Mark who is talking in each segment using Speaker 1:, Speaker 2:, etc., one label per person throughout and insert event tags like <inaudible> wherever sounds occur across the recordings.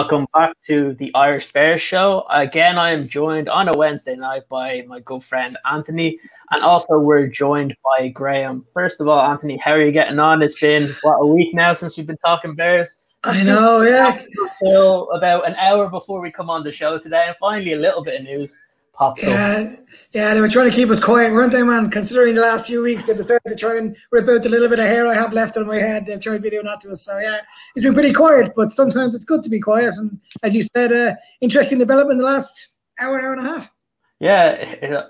Speaker 1: Welcome back to the Irish Bears Show. Again, I am joined on a Wednesday night by my good friend Anthony, and also we're joined by Graham. First of all, Anthony, how are you getting on? It's been what a week now since we've been talking Bears.
Speaker 2: I know, yeah.
Speaker 1: Until about an hour before we come on the show today, and finally a little bit of news pops
Speaker 2: yeah, up. Yeah, they were trying to keep us quiet, weren't they, man? Considering the last few weeks, they decided to try and rip out the little bit of hair I have left on my head. They've tried to do that to us. So, yeah, it's been pretty quiet, but sometimes it's good to be quiet. And as you said, uh, interesting development in the last hour, hour and a half.
Speaker 1: Yeah,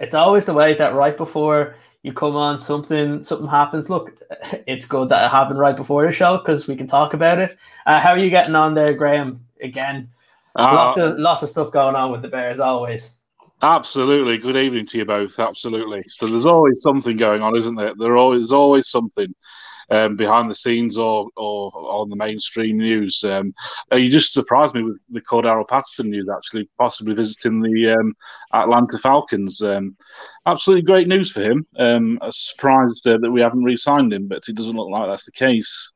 Speaker 1: it's always the way that right before you come on, something something happens. Look, it's good that it happened right before the show because we can talk about it. Uh, how are you getting on there, Graham? Again, uh, lots of lots of stuff going on with the Bears always.
Speaker 3: Absolutely. Good evening to you both. Absolutely. So there's always something going on, isn't there? There always always something um, behind the scenes or, or on the mainstream news. Um, uh, you just surprised me with the Cordarrelle Patterson news, actually, possibly visiting the um, Atlanta Falcons. Um, absolutely great news for him. Um, surprised uh, that we haven't re signed him, but it doesn't look like that's the case.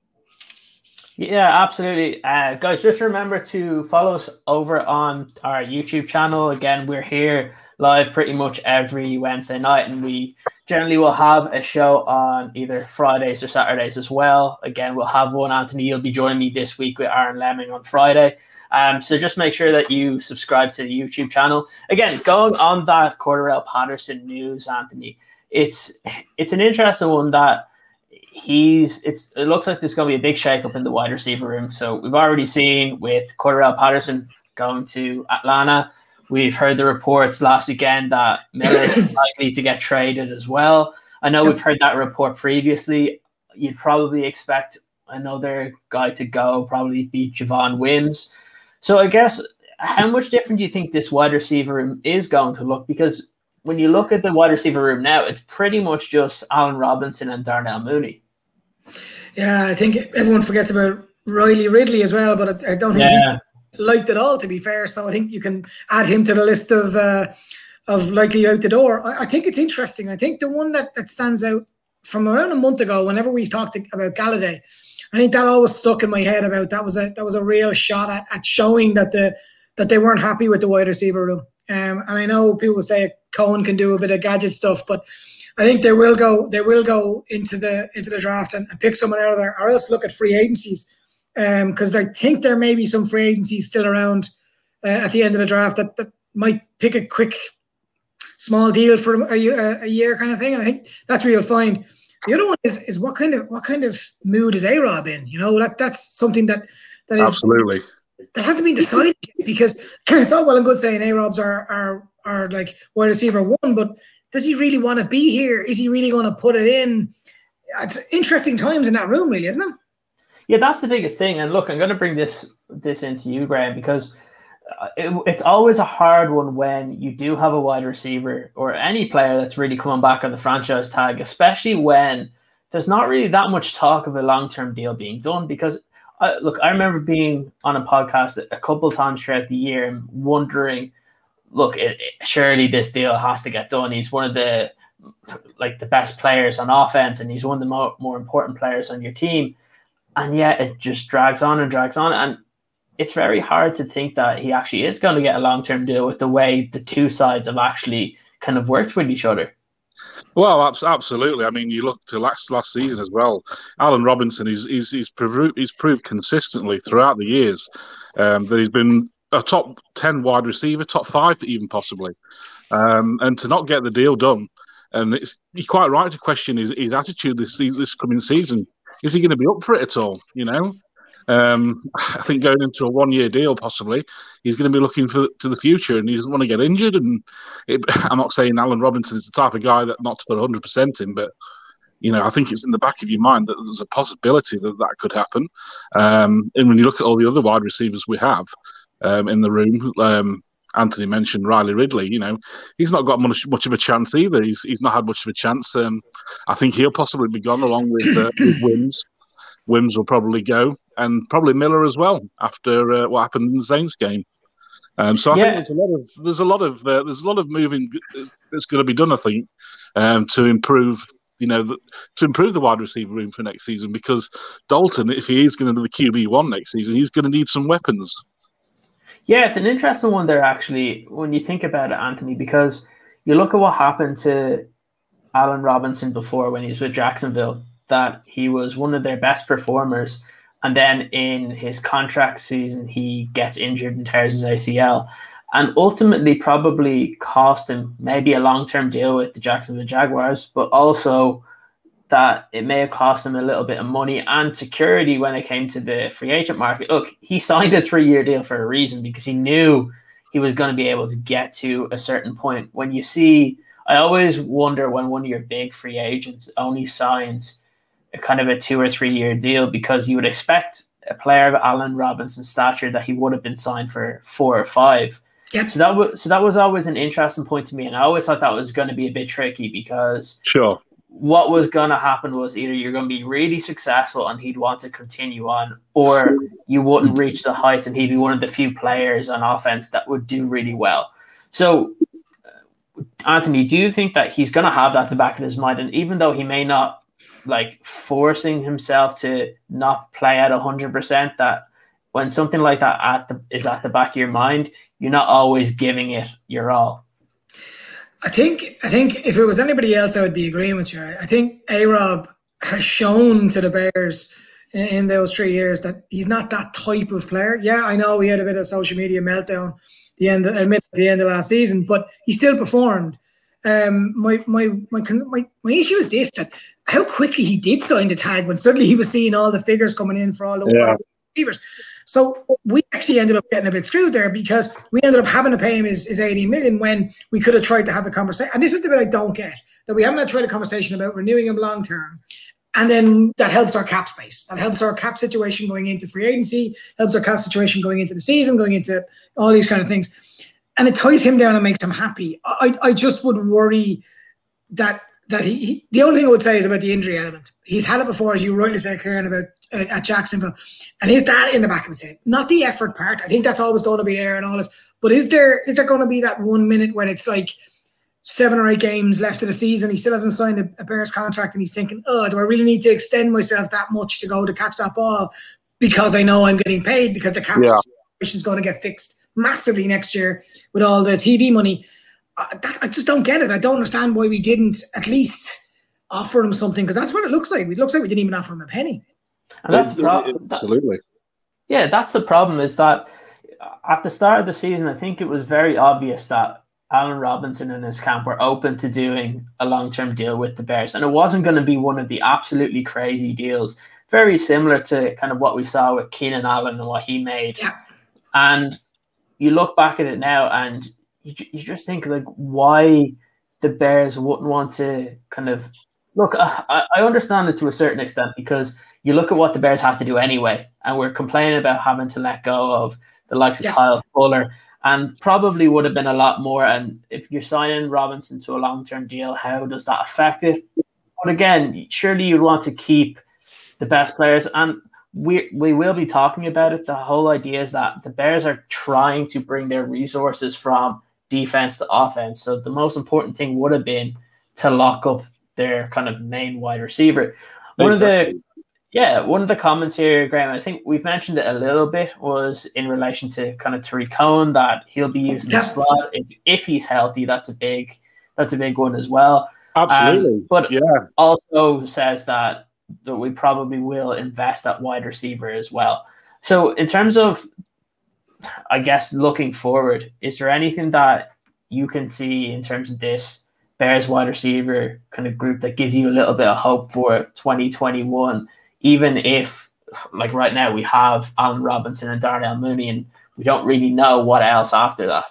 Speaker 1: Yeah, absolutely. Uh, guys, just remember to follow us over on our YouTube channel. Again, we're here live pretty much every Wednesday night, and we generally will have a show on either Fridays or Saturdays as well. Again, we'll have one. Anthony, you'll be joining me this week with Aaron Lemming on Friday. Um, so just make sure that you subscribe to the YouTube channel. Again, going on that Cordarrelle Patterson news, Anthony, it's it's an interesting one that he's it's it looks like there's going to be a big shakeup in the wide receiver room. So we've already seen with Cordarrelle Patterson going to Atlanta. We've heard the reports last weekend that Miller <coughs> is likely to get traded as well. I know we've heard that report previously. You'd probably expect another guy to go, probably be Javon Wims. So I guess how much different do you think this wide receiver room is going to look? Because when you look at the wide receiver room now, it's pretty much just Allen Robinson and Darnell Mooney.
Speaker 2: Yeah, I think everyone forgets about Riley Ridley as well, but I, I don't think yeah. he's liked at all. To be fair, so I think you can add him to the list of uh, of likely out the door. I, I, think it's interesting. I think the one that that stands out from around a month ago, whenever we talked about Golladay, I think that always stuck in my head about that was a that was a real shot at, at showing that the that they weren't happy with the wide receiver room. Um, and I know people say Cohen can do a bit of gadget stuff, but I think they will go. They will go into the into the draft and, and pick someone out of there, or else look at free agencies, because um, I think there may be some free agencies still around uh, at the end of the draft that, that might pick a quick, small deal for a, a, year kind of thing. And I think that's where you'll find. The other one is, is what kind of what kind of mood is A Rob in? You know that that's something that that is
Speaker 3: absolutely
Speaker 2: that hasn't been decided because <clears throat> it's all well and good saying A Robs are are are like wide receiver one, but does he really want to be here? Is he really going to put it in? It's interesting times in that room, really, isn't it?
Speaker 1: Yeah, that's the biggest thing. And look, I'm going to bring this this into you, Graham, because uh, it, it's always a hard one when you do have a wide receiver or any player that's really coming back on the franchise tag, especially when there's not really that much talk of a long term deal being done. Because uh, look, I remember being on a podcast a couple times throughout the year and wondering look, it, it, surely this deal has to get done. He's one of the like the best players on offense, and he's one of the more, more important players on your team. And yet, it just drags on and drags on, and it's very hard to think that he actually is going to get a long term deal with the way the two sides have actually kind of worked with each other.
Speaker 3: Well, absolutely. I mean, you look to last last season as well. Allen Robinson, he's he's he's proved, he's proved consistently throughout the years um, that he's been a top 10 wide receiver, top five, even possibly. Um, and to not get the deal done, and it's you're quite right to question his, his attitude this this coming season. Is he going to be up for it at all? You know, um, I think going into a one year deal, possibly, he's going to be looking for to the future, and he doesn't want to get injured. And it, <laughs> I'm not saying Allen Robinson is the type of guy that not to put 100 percent in, but you know, I think it's in the back of your mind that there's a possibility that that could happen. Um, and when you look at all the other wide receivers we have, um, in the room. Um, Anthony mentioned Riley Ridley. You know, he's not got much much of a chance either. He's he's not had much of a chance. Um, I think he'll possibly be gone along with, uh, <coughs> with Wims. Wims will probably go, and probably Miller as well after uh, what happened in the Saints game. Um, so I yeah. think there's a lot of there's a lot of uh, there's a lot of moving that's going to be done. I think um, to improve you know, to improve the wide receiver room for next season because Dalton, if he is going to do the QB one next season, he's going to need some weapons.
Speaker 1: Yeah, it's an interesting one there actually when you think about it, Anthony, because you look at what happened to Allen Robinson before when he was with Jacksonville, that he was one of their best performers. And then in his contract season, he gets injured and tears his ACL and ultimately probably cost him maybe a long term deal with the Jacksonville Jaguars, but also that it may have cost him a little bit of money and security when it came to the free agent market. Look, he <laughs> signed a three year deal for a reason because he knew he was going to be able to get to a certain point. When you see, I always wonder when one of your big free agents only signs a kind of a two or three year deal because you would expect a player of Allen Robinson's stature that he would have been signed for four or five. Yep. So that was so that was always an interesting point to me, and I always thought that was going to be a bit tricky because
Speaker 3: sure
Speaker 1: what was going to happen was either you're going to be really successful and he'd want to continue on, or you wouldn't reach the heights and he'd be one of the few players on offense that would do really well. So, uh, Anthony, do you think that he's going to have that at the back of his mind? And even though he may not like forcing himself to not play at 100%, that when something like that at the, is at the back of your mind, you're not always giving it your all.
Speaker 2: I think I think if it was anybody else, I would be agreeing with you. I think A Rob has shown to the Bears in, in, those three years that he's not that type of player. Yeah, I know he had a bit of social media meltdown the end of, at the end of last season, but he still performed. Um, my, my my my my issue is this: that how quickly he did sign the tag when suddenly he was seeing all the figures coming in for all the yeah. receivers. So we actually ended up getting a bit screwed there because we ended up having to pay him his, his 80 million when we could have tried to have the conversation. And this is the bit I don't get that we haven't tried a conversation about renewing him long term. And then that helps our cap space. That helps our cap situation going into free agency, helps our cap situation going into the season, going into all these kind of things. And it ties him down and makes him happy. I, I just would worry that that he, he, the only thing I would say is about the injury element. He's had it before, as you rightly said, Ciaran, about uh, at Jacksonville. And is that in the back of his head? Not the effort part. I think that's always going to be there and all this. But is there is there going to be that one minute when it's like seven or eight games left of the season, he still hasn't signed a, a Bears contract, and he's thinking, "Oh, do I really need to extend myself that much to go to catch that ball because I know I'm getting paid because the cap yeah. situation is going to get fixed massively next year with all the TV money." I, that, I just don't get it. I don't understand why we didn't at least offer him something because that's what it looks like. It looks like we didn't even offer him a penny.
Speaker 1: And that's the problem.
Speaker 3: Absolutely.
Speaker 1: yeah, that's the problem is that at the start of the season, I think it was very obvious that Allen Robinson and his camp were open to doing a long term deal with the Bears. And it wasn't going to be one of the absolutely crazy deals, very similar to kind of what we saw with Keenan Allen and what he made.
Speaker 2: Yeah.
Speaker 1: And you look back at it now and you, you just think, like, why the Bears wouldn't want to kind of look. Uh, I, I understand it to a certain extent because you look at what the Bears have to do anyway, and we're complaining about having to let go of the likes of yeah. Kyle Fuller, and probably would have been a lot more. And if you're signing Robinson to a long term deal, how does that affect it? But again, surely you'd want to keep the best players, and we we will be talking about it. The whole idea is that the Bears are trying to bring their resources from defense to offense. So the most important thing would have been to lock up their kind of main wide receiver. One exactly. of the yeah, one of the comments here, Graham, I think we've mentioned it a little bit, was in relation to kind of Tarik Cohen that he'll be used in yeah. the slot if, if he's healthy. That's a big, that's a big one as well.
Speaker 3: Absolutely,
Speaker 1: um, but yeah, also says that that we probably will invest at wide receiver as well. So in terms of, I guess looking forward, is there anything that you can see in terms of this Bears wide receiver kind of group that gives you a little bit of hope for 2021? even if like right now we have Allen Robinson and Darnell Mooney, and we don't really know what else after that.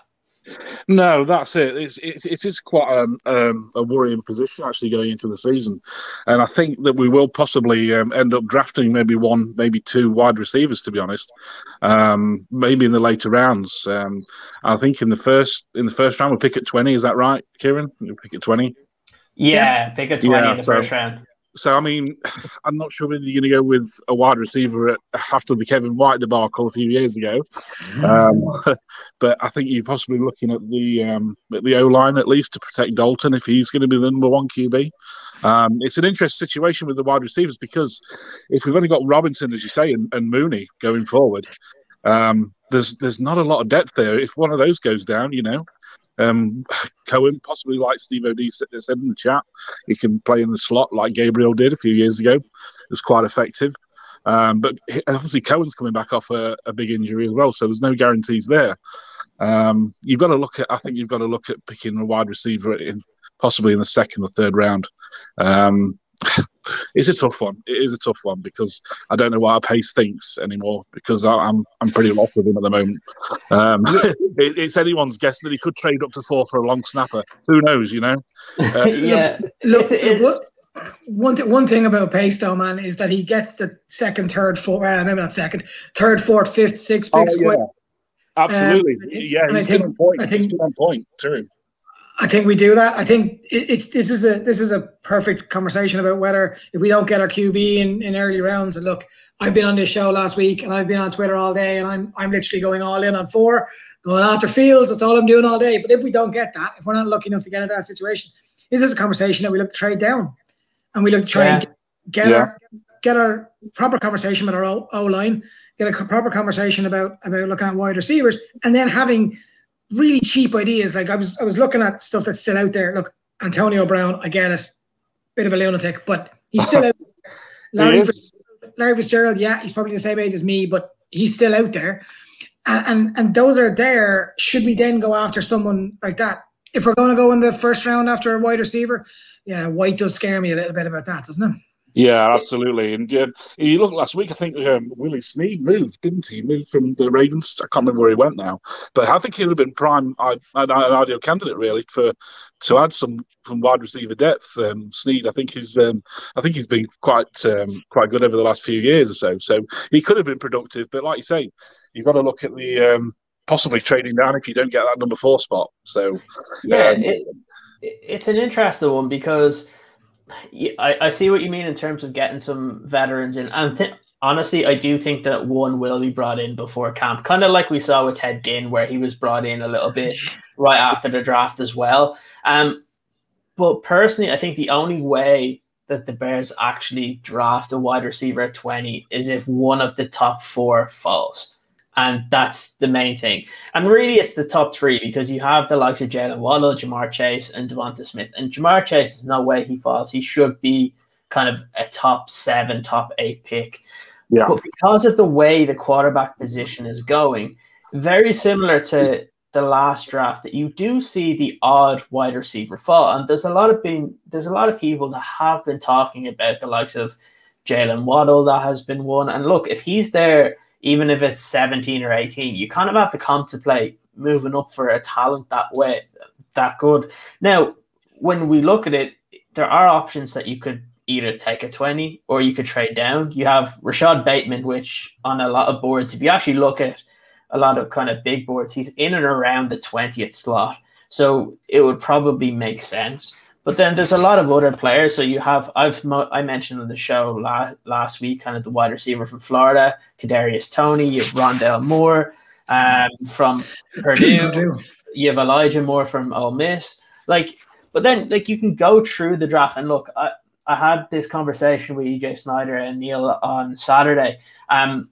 Speaker 3: No, that's it. It's, it's it is quite um, um, a worrying position actually going into the season, and I think that we will possibly um, end up drafting maybe one, maybe two wide receivers. To be honest, um, maybe in the later rounds. Um, I think in the first in the first round we pick at twenty. Is that right, Ciaran? We pick at twenty.
Speaker 1: Yeah, yeah, pick at twenty yeah, in the so, first round.
Speaker 3: So I mean, <sighs> I'm not sure whether you're going to go with a wide receiver after the Kevin White debacle a few years ago, um, <laughs> but I think you're possibly looking at the um, at the O line at least to protect Dalton if he's going to be the number one QB. Um, it's an interesting situation with the wide receivers because if we've only got Robinson, as you say, and, and Mooney going forward, um, there's there's not a lot of depth there. If one of those goes down, you know, um, Cohen, possibly like Steve O'D said in the chat, he can play in the slot like Gabriel did a few years ago. It was quite effective. Um, but obviously, Cohen's coming back off a, a, big injury as well, so there's no guarantees there. Um, you've got to look at. I think you've got to look at picking a wide receiver in possibly in the second or third round. Um, it's a tough one. It is a tough one because I don't know why our pace thinks anymore because I, am I'm pretty lost with him at the moment. Um, <laughs> it, it's anyone's guess that he could trade up to four for a long snapper. Who knows? You know. <laughs>
Speaker 1: Uh, yeah.
Speaker 2: Look, it's, look, one th- one thing about Pace though, man, is that he gets the second, third, fourth, uh, maybe not second, third, fourth, fifth, sixth picks.
Speaker 3: Oh, yeah. Absolutely. Um, yeah, he's I think, on point. I think, he's on point too.
Speaker 2: I think we do that. I think it, it's this is a this is a perfect conversation about whether if we don't get our QB in, in early rounds. And look, I've been on this show last week and I've been on Twitter all day and I'm I'm literally going all in on four, going after Fields. That's all I'm doing all day. But if we don't get that, if we're not lucky enough to get into that situation, this is a conversation that we look to trade down, and we look to try yeah. and get, yeah. our get our proper conversation with our O line, get a proper conversation about about looking at wide receivers, and then having really cheap ideas. Like I was I was looking at stuff that's still out there. Look, Antonio Brown, I get it, bit of a lunatic, but he's still <laughs> out. Larry, Larry Fitzgerald, yeah, he's probably the same age as me, but he's still out there. And, and and those are there. Should we then go after someone like that? If we're going to go in the first round after a wide receiver, yeah, White does scare me a little bit about that, doesn't it?
Speaker 3: Yeah, absolutely. And yeah, you look last week. I think um, Willie Snead moved, didn't he? Moved from the Ravens. I can't remember where he went now, but I think he would have been prime, an ideal candidate really for to add some from wide receiver depth. Um, Snead, I think he's, um, I think he's been quite um, quite good over the last few years or so. So he could have been productive, but like you say, you've got to look at the um, possibly trading down if you don't get that number four spot. So
Speaker 1: yeah, um, it, it's an interesting one because I, I see what you mean in terms of getting some veterans in. And th- honestly, I do think that one will be brought in before camp, kind of like we saw with Ted Ginn, where he was brought in a little bit <laughs> right after the draft as well. Um, but personally, I think the only way that the Bears actually draft a wide receiver at 20 is if one of the top four falls. And that's the main thing. And really, it's the top three because you have the likes of Jaylen Waddle, Ja'Marr Chase, and DeVonta Smith. And Ja'Marr Chase, is no way he falls. He should be kind of a top seven, top eight pick. Yeah. But because of the way the quarterback position is going, very similar to the last draft, that you do see the odd wide receiver fall. And there's a lot of being there's a lot of people that have been talking about the likes of Jaylen Waddle that has been one. And look, if he's there even if it's 17 or 18, you kind of have to contemplate moving up for a talent that way, that good. Now, when we look at it, there are options that you could either take a 20 or you could trade down. You have Rashod Bateman, which on a lot of boards, if you actually look at a lot of kind of big boards, he's in and around the 20th slot. So it would probably make sense. But then there's a lot of other players. So you have I've I mentioned on the show last last week, kind of the wide receiver from Florida, Kadarius Toney. You have Rondale Moore um, from <clears throat> Purdue. You have Elijah Moore from Ole Miss. Like, but then like you can go through the draft and look. I, I had this conversation with EJ Snyder and Neil on Saturday. Um,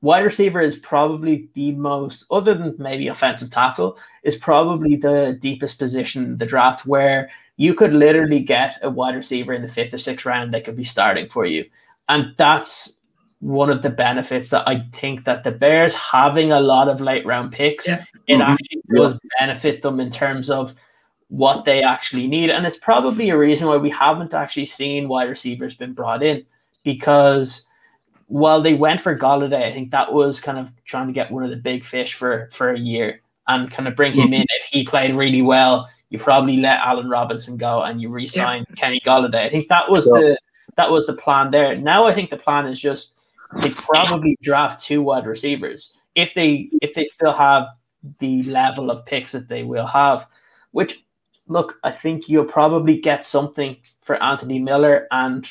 Speaker 1: wide receiver is probably the most, other than maybe offensive tackle, is probably the deepest position in the draft where you could literally get a wide receiver in the fifth or sixth round that could be starting for you. And that's one of the benefits that I think that the Bears having a lot of late round picks, yeah. it mm-hmm. actually does benefit them in terms of what they actually need. And it's probably a reason why we haven't actually seen wide receivers been brought in because while they went for Golladay, I think that was kind of trying to get one of the big fish for for a year and kind of bring him in if he played really well you probably let Allen Robinson go and you re-sign yeah. Kenny Golladay. I think that was the that was the plan there. Now I think the plan is just they probably draft two wide receivers if they if they still have the level of picks that they will have. Which look, I think you'll probably get something for Anthony Miller, and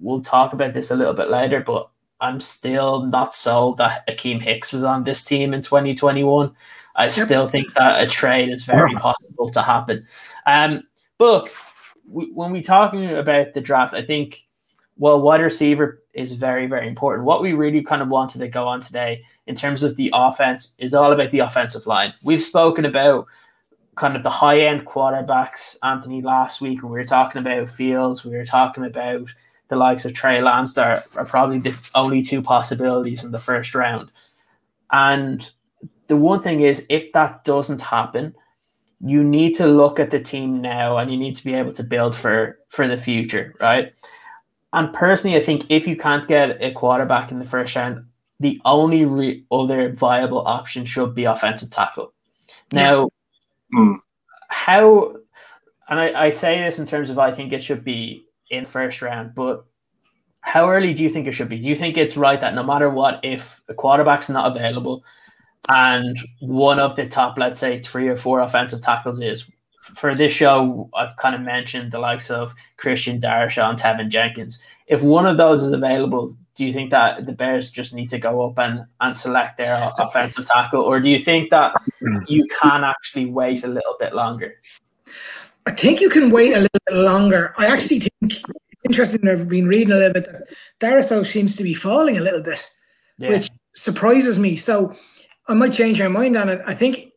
Speaker 1: we'll talk about this a little bit later. But I'm still not sold that Akiem Hicks is on this team in 2021. I yep. still think that a trade is very possible to happen. Um, but we, when we're talking about the draft, I think well, wide receiver is very, very important. What we really kind of wanted to go on today in terms of the offense is all about the offensive line. We've spoken about kind of the high end quarterbacks, Anthony, last week when we were talking about Fields, we were talking about the likes of Trey Lance are probably the only two possibilities in the first round. And the one thing is, if that doesn't happen, you need to look at the team now and you need to be able to build for for the future, right? And personally, I think if you can't get a quarterback in the first round, the only re- other viable option should be offensive tackle. Now, mm. how, and I, I say this in terms of I think it should be in first round, but how early do you think it should be? Do you think it's right that no matter what, if a quarterback's not available and one of the top, let's say, three or four offensive tackles is for this show, I've kind of mentioned the likes of Christian Darrisaw and Teven Jenkins. If one of those is available, do you think that the Bears just need to go up and, and select their offensive tackle, or do you think that you can actually wait a little bit longer?
Speaker 2: I think you can wait a little bit longer. I actually think it's interesting. I've been reading a little bit. that Darrisaw seems to be falling a little bit, yeah. which surprises me. So I might change my mind on it. I think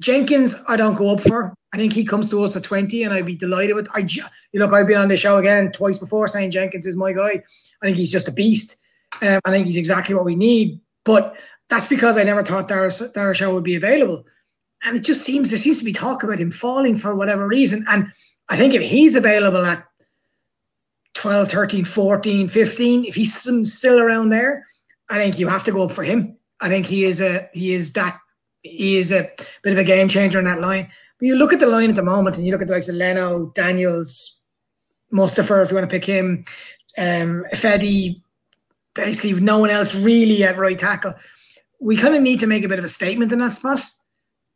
Speaker 2: Jenkins, I don't go up for. I think he comes to us at 20 and I'd be delighted with I you look, I've been on the show again twice before saying Jenkins is my guy. I think he's just a beast. Um, I think he's exactly what we need. But that's because I never thought Darius, Darrisaw would be available. And it just seems there seems to be talk about him falling for whatever reason. And I think if he's available at 12, 13, 14, 15, if he's still around there, I think you have to go up for him. I think he is a he is that he is a bit of a game changer in that line. But you look at the line at the moment and you look at the likes of Leno, Daniels, Mustipher, if you want to pick him, um, Ifedi, basically no one else really at right tackle. We kind of need to make a bit of a statement in that spot.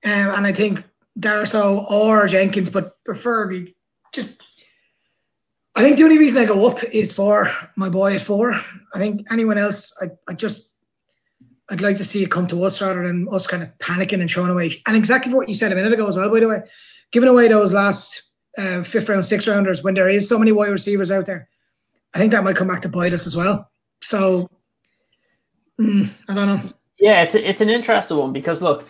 Speaker 2: Um, and I think Darrisaw or Jenkins, but preferably just I think the only reason I go up is for my boy at four. I think anyone else, I, I just I'd like to see it come to us rather than us kind of panicking and throwing away. And exactly what you said a minute ago as well, by the way, giving away those last uh, fifth round, six rounders when there is so many wide receivers out there, I think that might come back to bite us as well. So mm, I don't know.
Speaker 1: Yeah, it's it's an interesting one because look,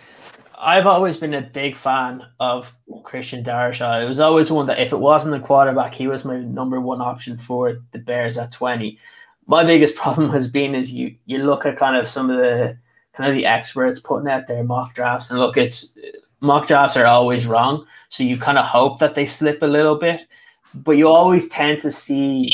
Speaker 1: I've always been a big fan of Christian Darrisaw. It was always one that if it wasn't a quarterback, he was my number one option for the Bears at twenty my biggest <laughs> problem has been is you you look at kind of some of the kind of the experts putting out their mock drafts and look it's mock drafts are always wrong so you kind of hope that they slip a little bit but you always tend to see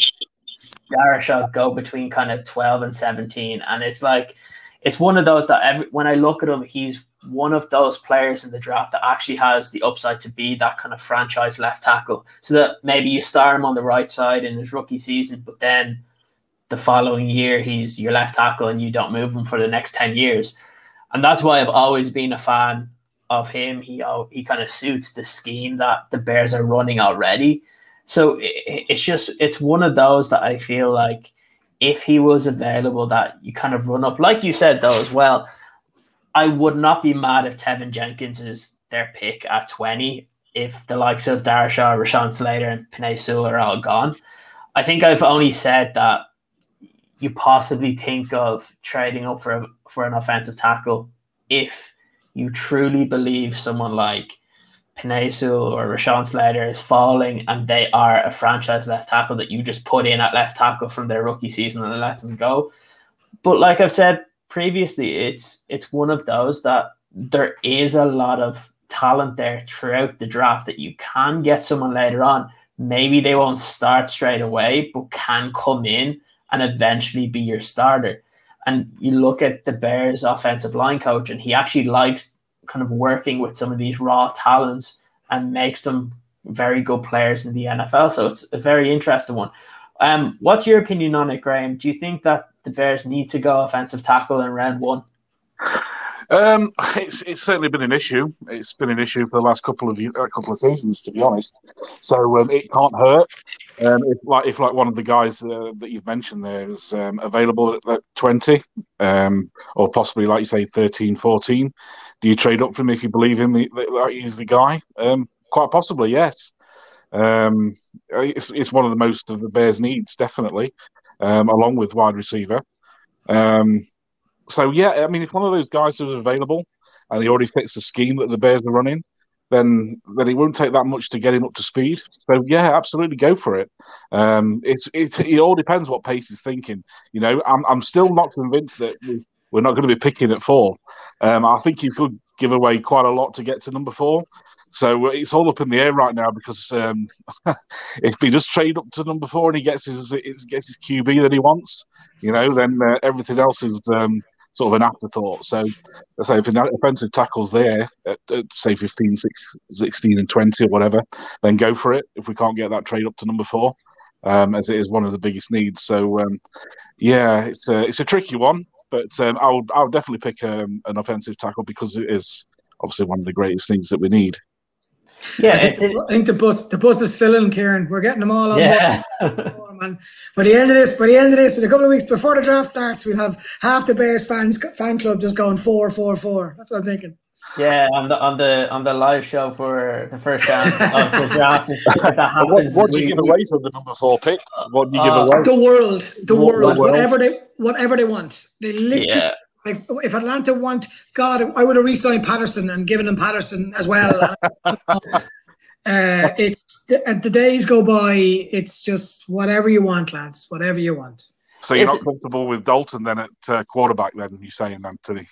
Speaker 1: Darrisaw go between kind of 12 and 17 and it's like it's one of those that every, when I look at him he's one of those players in the draft that actually has the upside to be that kind of franchise left tackle so that maybe you start him on the right side in his rookie season but then the following year he's your left tackle and you don't move him for the next 10 years. And that's why I've always been a fan of him. He he kind of suits the scheme that the Bears are running already. So it, it's just it's one of those that I feel like if he was available that you kind of run up like you said though as well. I would not be mad if Teven Jenkins is their pick at 20 if the likes of Darrisaw, Rashawn Slater, and Penei Sewell are all gone. I think I've only said that you possibly think of trading up for a, for an offensive tackle if you truly believe someone like Sewell or Rashawn Slater is falling and they are a franchise left tackle that you just put in at left tackle from their rookie season and let them go. But like I've said previously, it's it's one of those that there is a lot of talent there throughout the draft that you can get someone later on. Maybe they won't start straight away, but can come in and eventually be your starter. And you look at the Bears offensive line coach, and he actually likes kind of working with some of these raw talents and makes them very good players in the NFL. So it's a very interesting one. Um, what's your opinion on it, Graham? Do you think that the Bears need to go offensive tackle in round one? <sighs> <laughs>
Speaker 3: Um, <laughs> it's it's certainly been an issue. It's been an issue for the last couple of a couple of seasons, to be honest. So um, it can't hurt. Um, if like if like one of the guys uh, that you've mentioned there is um, available at, at 20 um, or possibly like you say 13 14 do you trade up for him if you believe him that he's the guy um, quite possibly yes um, it's, it's one of the most of the bears needs definitely um, along with wide receiver. Um, so yeah, I mean, if one of those guys is available and he already fits the scheme that the Bears are running, then then it won't take that much to get him up to speed. So yeah, absolutely go for it. Um, it's it, it all depends what Pace is thinking. You know, I'm I'm still not convinced that we're not going to be picking at four. Um, I think you could give away quite a lot to get to number four. So it's all up in the air right now because um, <laughs> if he does trade up to number four and he gets his gets his QB that he wants, you know, then uh, everything else is um, sort of an afterthought. So, let's say if an offensive tackle's there at, at, say 15, 16, and 20 or whatever, then go for it if we can't get that trade up to number four, um, as it is one of the biggest needs. So, um, yeah, it's a, it's a tricky one, but um, I'll, I'll definitely pick um, an offensive tackle because it is obviously one of the greatest things that we need.
Speaker 1: Yeah,
Speaker 2: I think, I think the bus the bus is filling, Ciaran. We're getting them all on
Speaker 1: yeah.
Speaker 2: board. man. By the end of this, by the end of this, in a couple of weeks before the draft starts, we'll have half the Bears fans fan club just going four, four, four. That's what I'm thinking.
Speaker 1: Yeah, on the on the on the live show for the first round of the <laughs> draft. That happens,
Speaker 3: what, what do you give away for the number four pick? What do you uh, give away?
Speaker 2: The world, the, world, world, whatever they whatever they want. They literally yeah. Like if Atlanta want God, I would have re-signed Patterson and given him Patterson as well. <laughs> uh, it's as the days go by, it's just whatever you want, lads. Whatever you want.
Speaker 3: So you're not comfortable with Dalton then at uh, quarterback? Then you saying Anthony?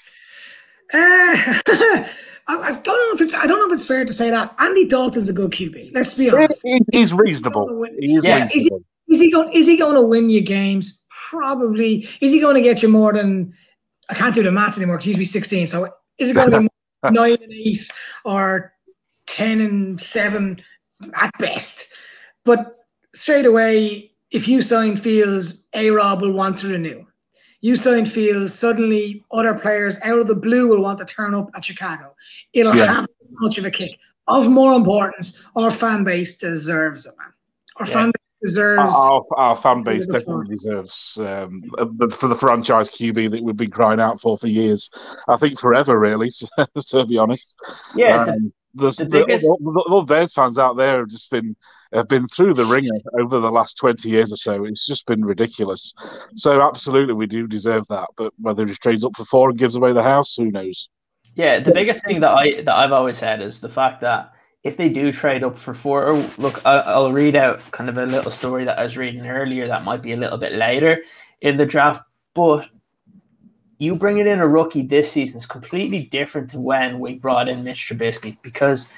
Speaker 2: Uh, <laughs> I, I, don't know if it's I don't know if it's fair to say that Andy Dalton's a good QB. Let's be honest.
Speaker 3: he's reasonable. He is yeah. reasonable.
Speaker 2: Is he, is he going? Is he going to win you games? Probably. Is he going to get you more than I can't do the maths anymore because he used to be 16. So is it going to be <laughs> nine and eight or 10 and seven at best? But straight away, if you sign Fields, A Rob will want to renew. You sign Fields, suddenly other players out of the blue will want to turn up at Chicago. It'll yeah. have much of a kick. Of more importance, our fan base deserves it, man. Our yeah. fan deserves.
Speaker 3: Our, our fan base definitely deserves um, for the franchise QB that we've been crying out for for years. I think forever, really. <laughs> to be honest.
Speaker 1: Yeah. Um,
Speaker 3: the, the, biggest... the, the, the Bears fans out there have just been have been through the ringer over the last twenty years or so. It's just been ridiculous. So absolutely, we do deserve that. But whether he trades up for four and gives away the house, who knows?
Speaker 1: Yeah, the biggest thing that I that I've always said is the fact that if they do trade up for four, oh, look, I'll read out kind of a little story that I was reading earlier that might be a little bit later in the draft, but you bringing in a rookie this season is completely different to when we brought in Mitch Trubisky because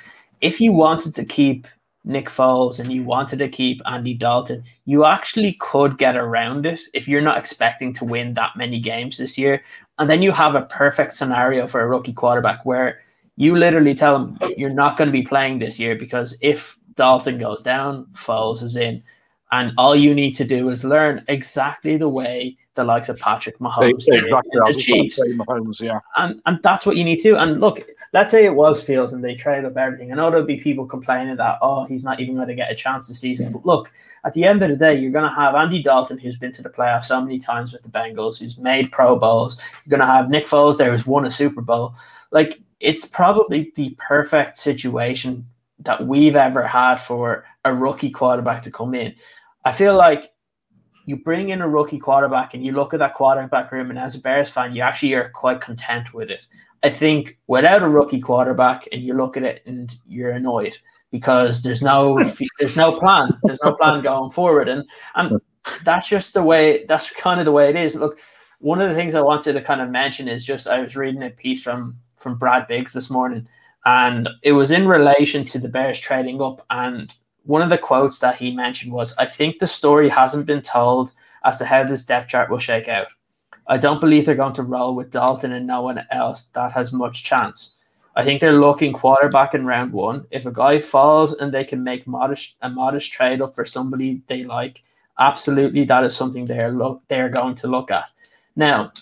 Speaker 1: if you wanted to keep Nick Foles and you wanted to keep Andy Dalton, you actually could get around it if you're not expecting to win that many games this year. And then you have a perfect scenario for a rookie quarterback where you literally tell them you're not going to be playing this year because if Dalton goes down, Foles is in. And all you need to do is learn exactly the way the likes of Patrick Mahomes
Speaker 3: exactly.
Speaker 1: the Chiefs.
Speaker 3: Mahomes, yeah.
Speaker 1: And and that's what you need to. And look, let's say it was Fields and they trade up everything. I know there'll be people complaining that oh he's not even going to get a chance this season. But look, at the end of the day, you're going to have Andy Dalton who's been to the playoffs so many times with the Bengals, who's made Pro Bowls. You're going to have Nick Foles there who's won a Super Bowl. Like it's probably the perfect situation that we've ever had for a rookie quarterback to come in. I feel like you bring in a rookie quarterback and you look at that quarterback room, and as a Bears fan, you actually are quite content with it. I think without a rookie quarterback, and you look at it and you're annoyed because there's no <laughs> there's no plan, there's no plan going forward, and and that's just the way that's kind of the way it is. Look, one of the things I wanted to kind of mention is just I was reading a piece from from Brad Biggs this morning, and it was in relation to the Bears trading up. And one of the quotes that he mentioned was, "I think the story hasn't been told as to how this depth chart will shake out. I don't believe they're going to roll with Dalton and no one else that has much chance." I think they're looking quarterback in round one. If a guy falls and they can make modest a modest trade up for somebody they like, absolutely that is something they're look they're going to look at. Now,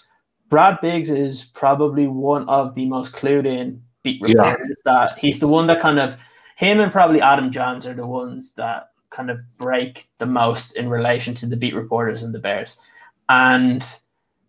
Speaker 1: Brad Biggs is probably one of the most clued in beat reporters. Yeah. That he's the one that kind of him and probably Adam Jahns are the ones that kind of break the most in relation to the beat reporters and the Bears. And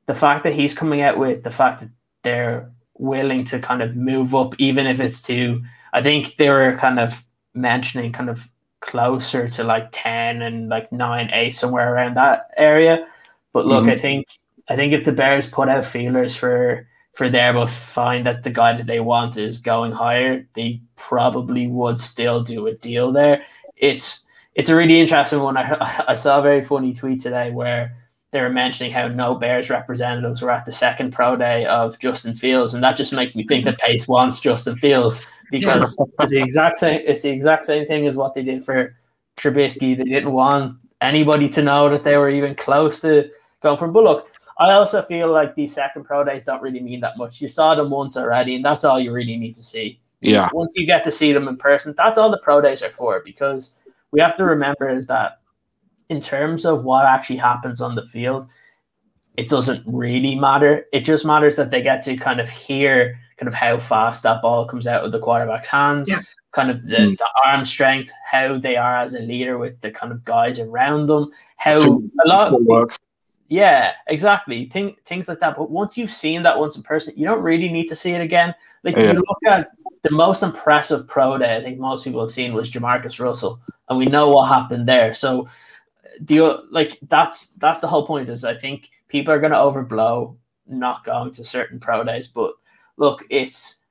Speaker 1: the fact that he's coming out with the fact that they're willing to kind of move up, even if it's to, I think they were kind of mentioning kind of closer to like 10 and like 9, 8, somewhere around that area. But look, mm-hmm. I think I think if the Bears put out feelers for for there, but find that the guy that they want is going higher, they probably would still do a deal there. It's it's a really interesting one. I, I saw a very funny tweet today where they were mentioning how no Bears representatives were at the second pro day of Justin Fields, and that just makes me think that Pace wants Justin Fields because <laughs> it's the exact same. It's the exact same thing as what they did for Trubisky. They didn't want anybody to know that they were even close to going for. But look, I also feel like these second pro days don't really mean that much. You saw them once already, and that's all you really need to see.
Speaker 3: Yeah.
Speaker 1: Once you get to see them in person, that's all the pro days are for. Because we have to remember is that in terms of what actually happens on the field, it doesn't really matter. It just matters that they get to kind of hear kind of how fast that ball comes out of the quarterback's hands, yeah. kind of the, mm. the arm strength, how they are as a leader with the kind of guys around them, how a lot of work. Yeah, exactly. Thing, things like that. But once you've seen that once in person, you don't really need to see it again. Like yeah. you look at the most impressive pro day I think most people have seen was JaMarcus Russell, and we know what happened there. So the like that's that's the whole point. Is I think people are going to overblow not going to certain pro days, but look, it's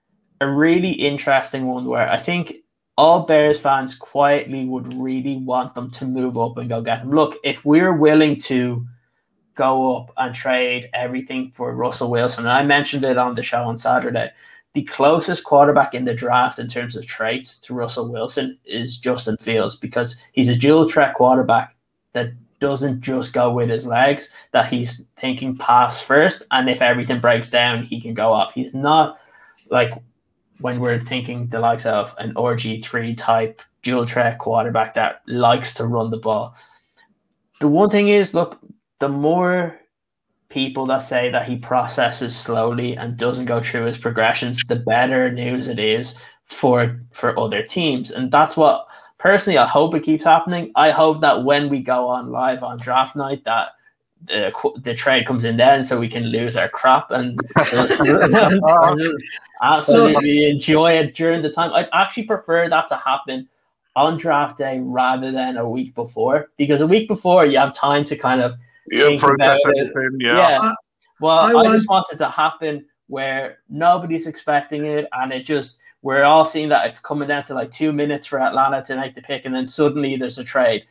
Speaker 1: a really interesting one where I think all Bears fans quietly would really want them to move up and go get them. Look, if we're willing to go up and trade everything for Russell Wilson. And I mentioned it on the show on Saturday. The closest quarterback in the draft in terms of traits to Russell Wilson is Justin Fields because he's a dual threat quarterback that doesn't just go with his legs, that he's thinking pass first. And if everything breaks down, he can go off. He's not like when we're thinking the likes of an RG3 type dual threat quarterback that likes to run the ball. The one thing is, look, the more people that say that he processes slowly and doesn't go through his progressions, the better news it is for for other teams. And that's what personally I hope it keeps happening. I hope that when we go on live on draft night that the, the trade comes in then so we can lose our crap and just, <laughs> <laughs> absolutely enjoy it during the time. I'd actually prefer that to happen on draft day rather than a week before because a week before you have time to kind of
Speaker 3: yeah, protest anything. Yeah. yeah.
Speaker 1: Well, I, I just want it to happen where nobody's expecting it, and it just we're all seeing that it's coming down to like two minutes for Atlanta to make the pick, and then suddenly there's a trade.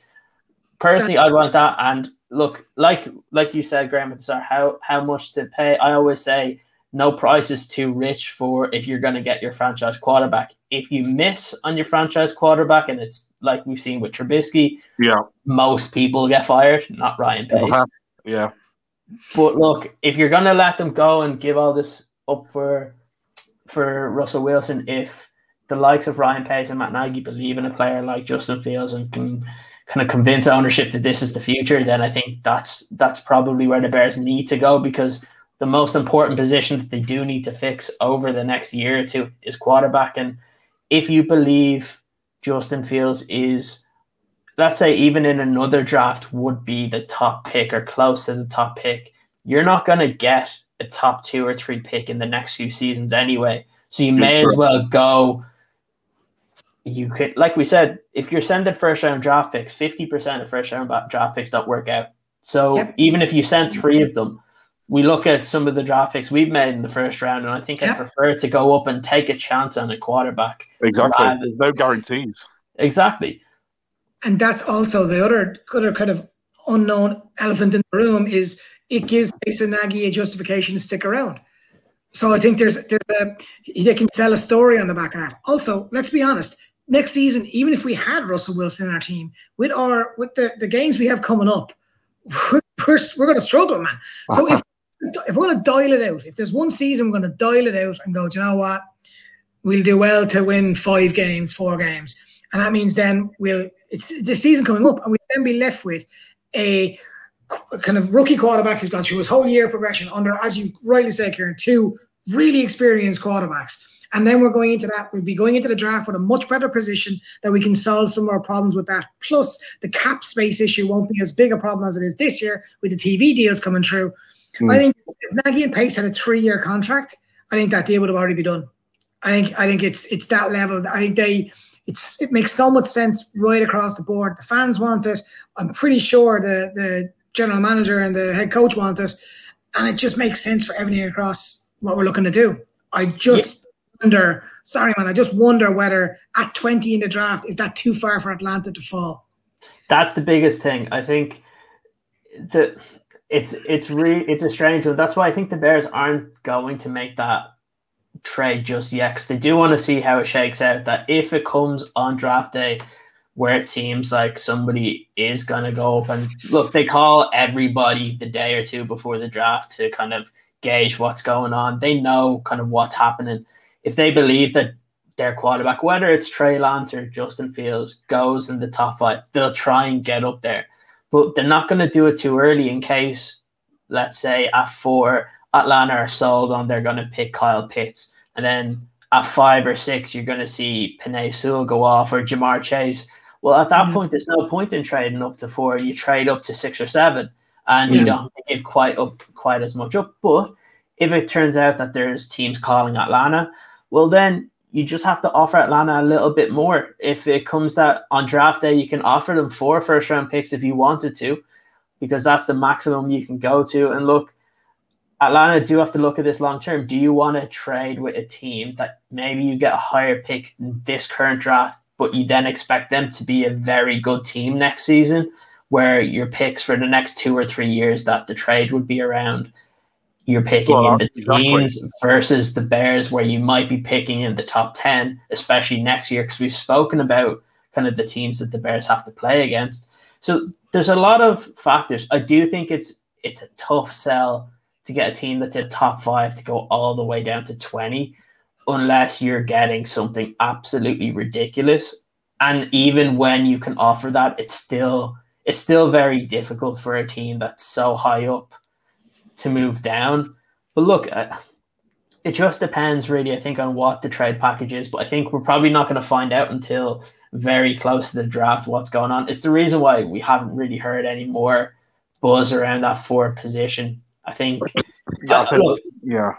Speaker 1: Personally, I want that. And look, like like you said, Graham at the start, how how much to pay? I always say no price is too rich for if you're going to get your franchise quarterback. If you miss on your franchise quarterback, and it's like we've seen with Trubisky,
Speaker 3: yeah,
Speaker 1: most people get fired, not Ryan Pace. Uh-huh.
Speaker 3: Yeah.
Speaker 1: But look, if you're going to let them go and give all this up for for Russell Wilson, if the likes of Ryan Pace and Matt Nagy believe in a player like Justin Fields and can kind of convince ownership that this is the future, then I think that's that's probably where the Bears need to go because the most important position that they do need to fix over the next year or two is quarterback. And if you believe Justin Fields is, let's say, even in another draft, would be the top pick or close to the top pick, you're not going to get a top two or three pick in the next few seasons anyway. So you may as well go. You could, like we said, if you're sending first round draft picks, 50% of first round draft picks don't work out. So yep. even if you send three of them, we look at some of the draft picks we've made in the first round, and I think yeah. I prefer to go up and take a chance on a quarterback.
Speaker 3: Exactly. There's no guarantees.
Speaker 1: Exactly.
Speaker 2: And that's also the other, other kind of unknown elephant in the room is it gives Mason Nagy a justification to stick around. So I think there's there's a they can sell a story on the back of that. Also, let's be honest. Next season, even if we had Russell Wilson in our team, with our with the, the games we have coming up, <laughs> we're, we're, we're going to struggle, man. So <laughs> if if we're going to dial it out, if there's one season we're going to dial it out and go, do you know what? We'll do well to win five games, four games. And that means then we'll, it's the season coming up, and we'll then be left with a kind of rookie quarterback who's gone through his whole year progression under, as you rightly say, Ciaran, two really experienced quarterbacks. And then we're going into that. We'll be going into the draft with a much better position that we can solve some of our problems with that. Plus, the cap space issue won't be as big a problem as it is this year with the TV deals coming through. Mm. I think if Nagy and Pace had a three-year contract, I think that deal would have already been done. I think I think it's it's that level. I think they it's it makes so much sense right across the board. The fans want it. I'm pretty sure the the general manager and the head coach want it, and it just makes sense for everything across what we're looking to do. I just yeah. wonder, sorry man, I just wonder whether at 20 in the draft is that too far for Atlanta to fall.
Speaker 1: That's the biggest thing. I think that it's it's re it's a strange one. That's why I think the Bears aren't going to make that trade just yet because they do want to see how it shakes out. That if it comes on draft day where it seems like somebody is going to go up and look, they call everybody the day or two before the draft to kind of gauge what's going on. They know kind of what's happening. If they believe that their quarterback, whether it's Trey Lance or Justin Fields, goes in the top five, they'll try and get up there. But they're not going to do it too early in case, let's say, at four, Atlanta are sold on they're going to pick Kyle Pitts. And then at five or six, you're going to see Penei Sewell go off or Ja'Marr Chase. Well, at that mm-hmm. point, there's no point in trading up to four. You trade up to six or seven, and yeah. you don't give quite up quite as much up. But if it turns out that there's teams calling Atlanta, well, then you just have to offer Atlanta a little bit more. If it comes that on draft day, you can offer them four first round picks if you wanted to, because that's the maximum you can go to. And look, Atlanta do have to look at this long term. Do you want to trade with a team that maybe you get a higher pick in this current draft, but you then expect them to be a very good team next season, where your picks for the next two or three years that the trade would be around, you're picking well, in the exactly. teens versus the Bears, where you might be picking in the top 10, especially next year, because we've spoken about kind of the teams that the Bears have to play against. So there's a lot of factors. I do think it's it's a tough sell to get a team that's a top five to go all the way down to 20 unless you're getting something absolutely ridiculous. And even when you can offer that, it's still it's still very difficult for a team that's so high up to move down. But look, uh, it just depends really, I think, on what the trade package is. But I think we're probably not going to find out until very close to the draft what's going on. It's the reason why we haven't really heard any more buzz around that four position. I think.
Speaker 3: Yeah, I, look, yeah.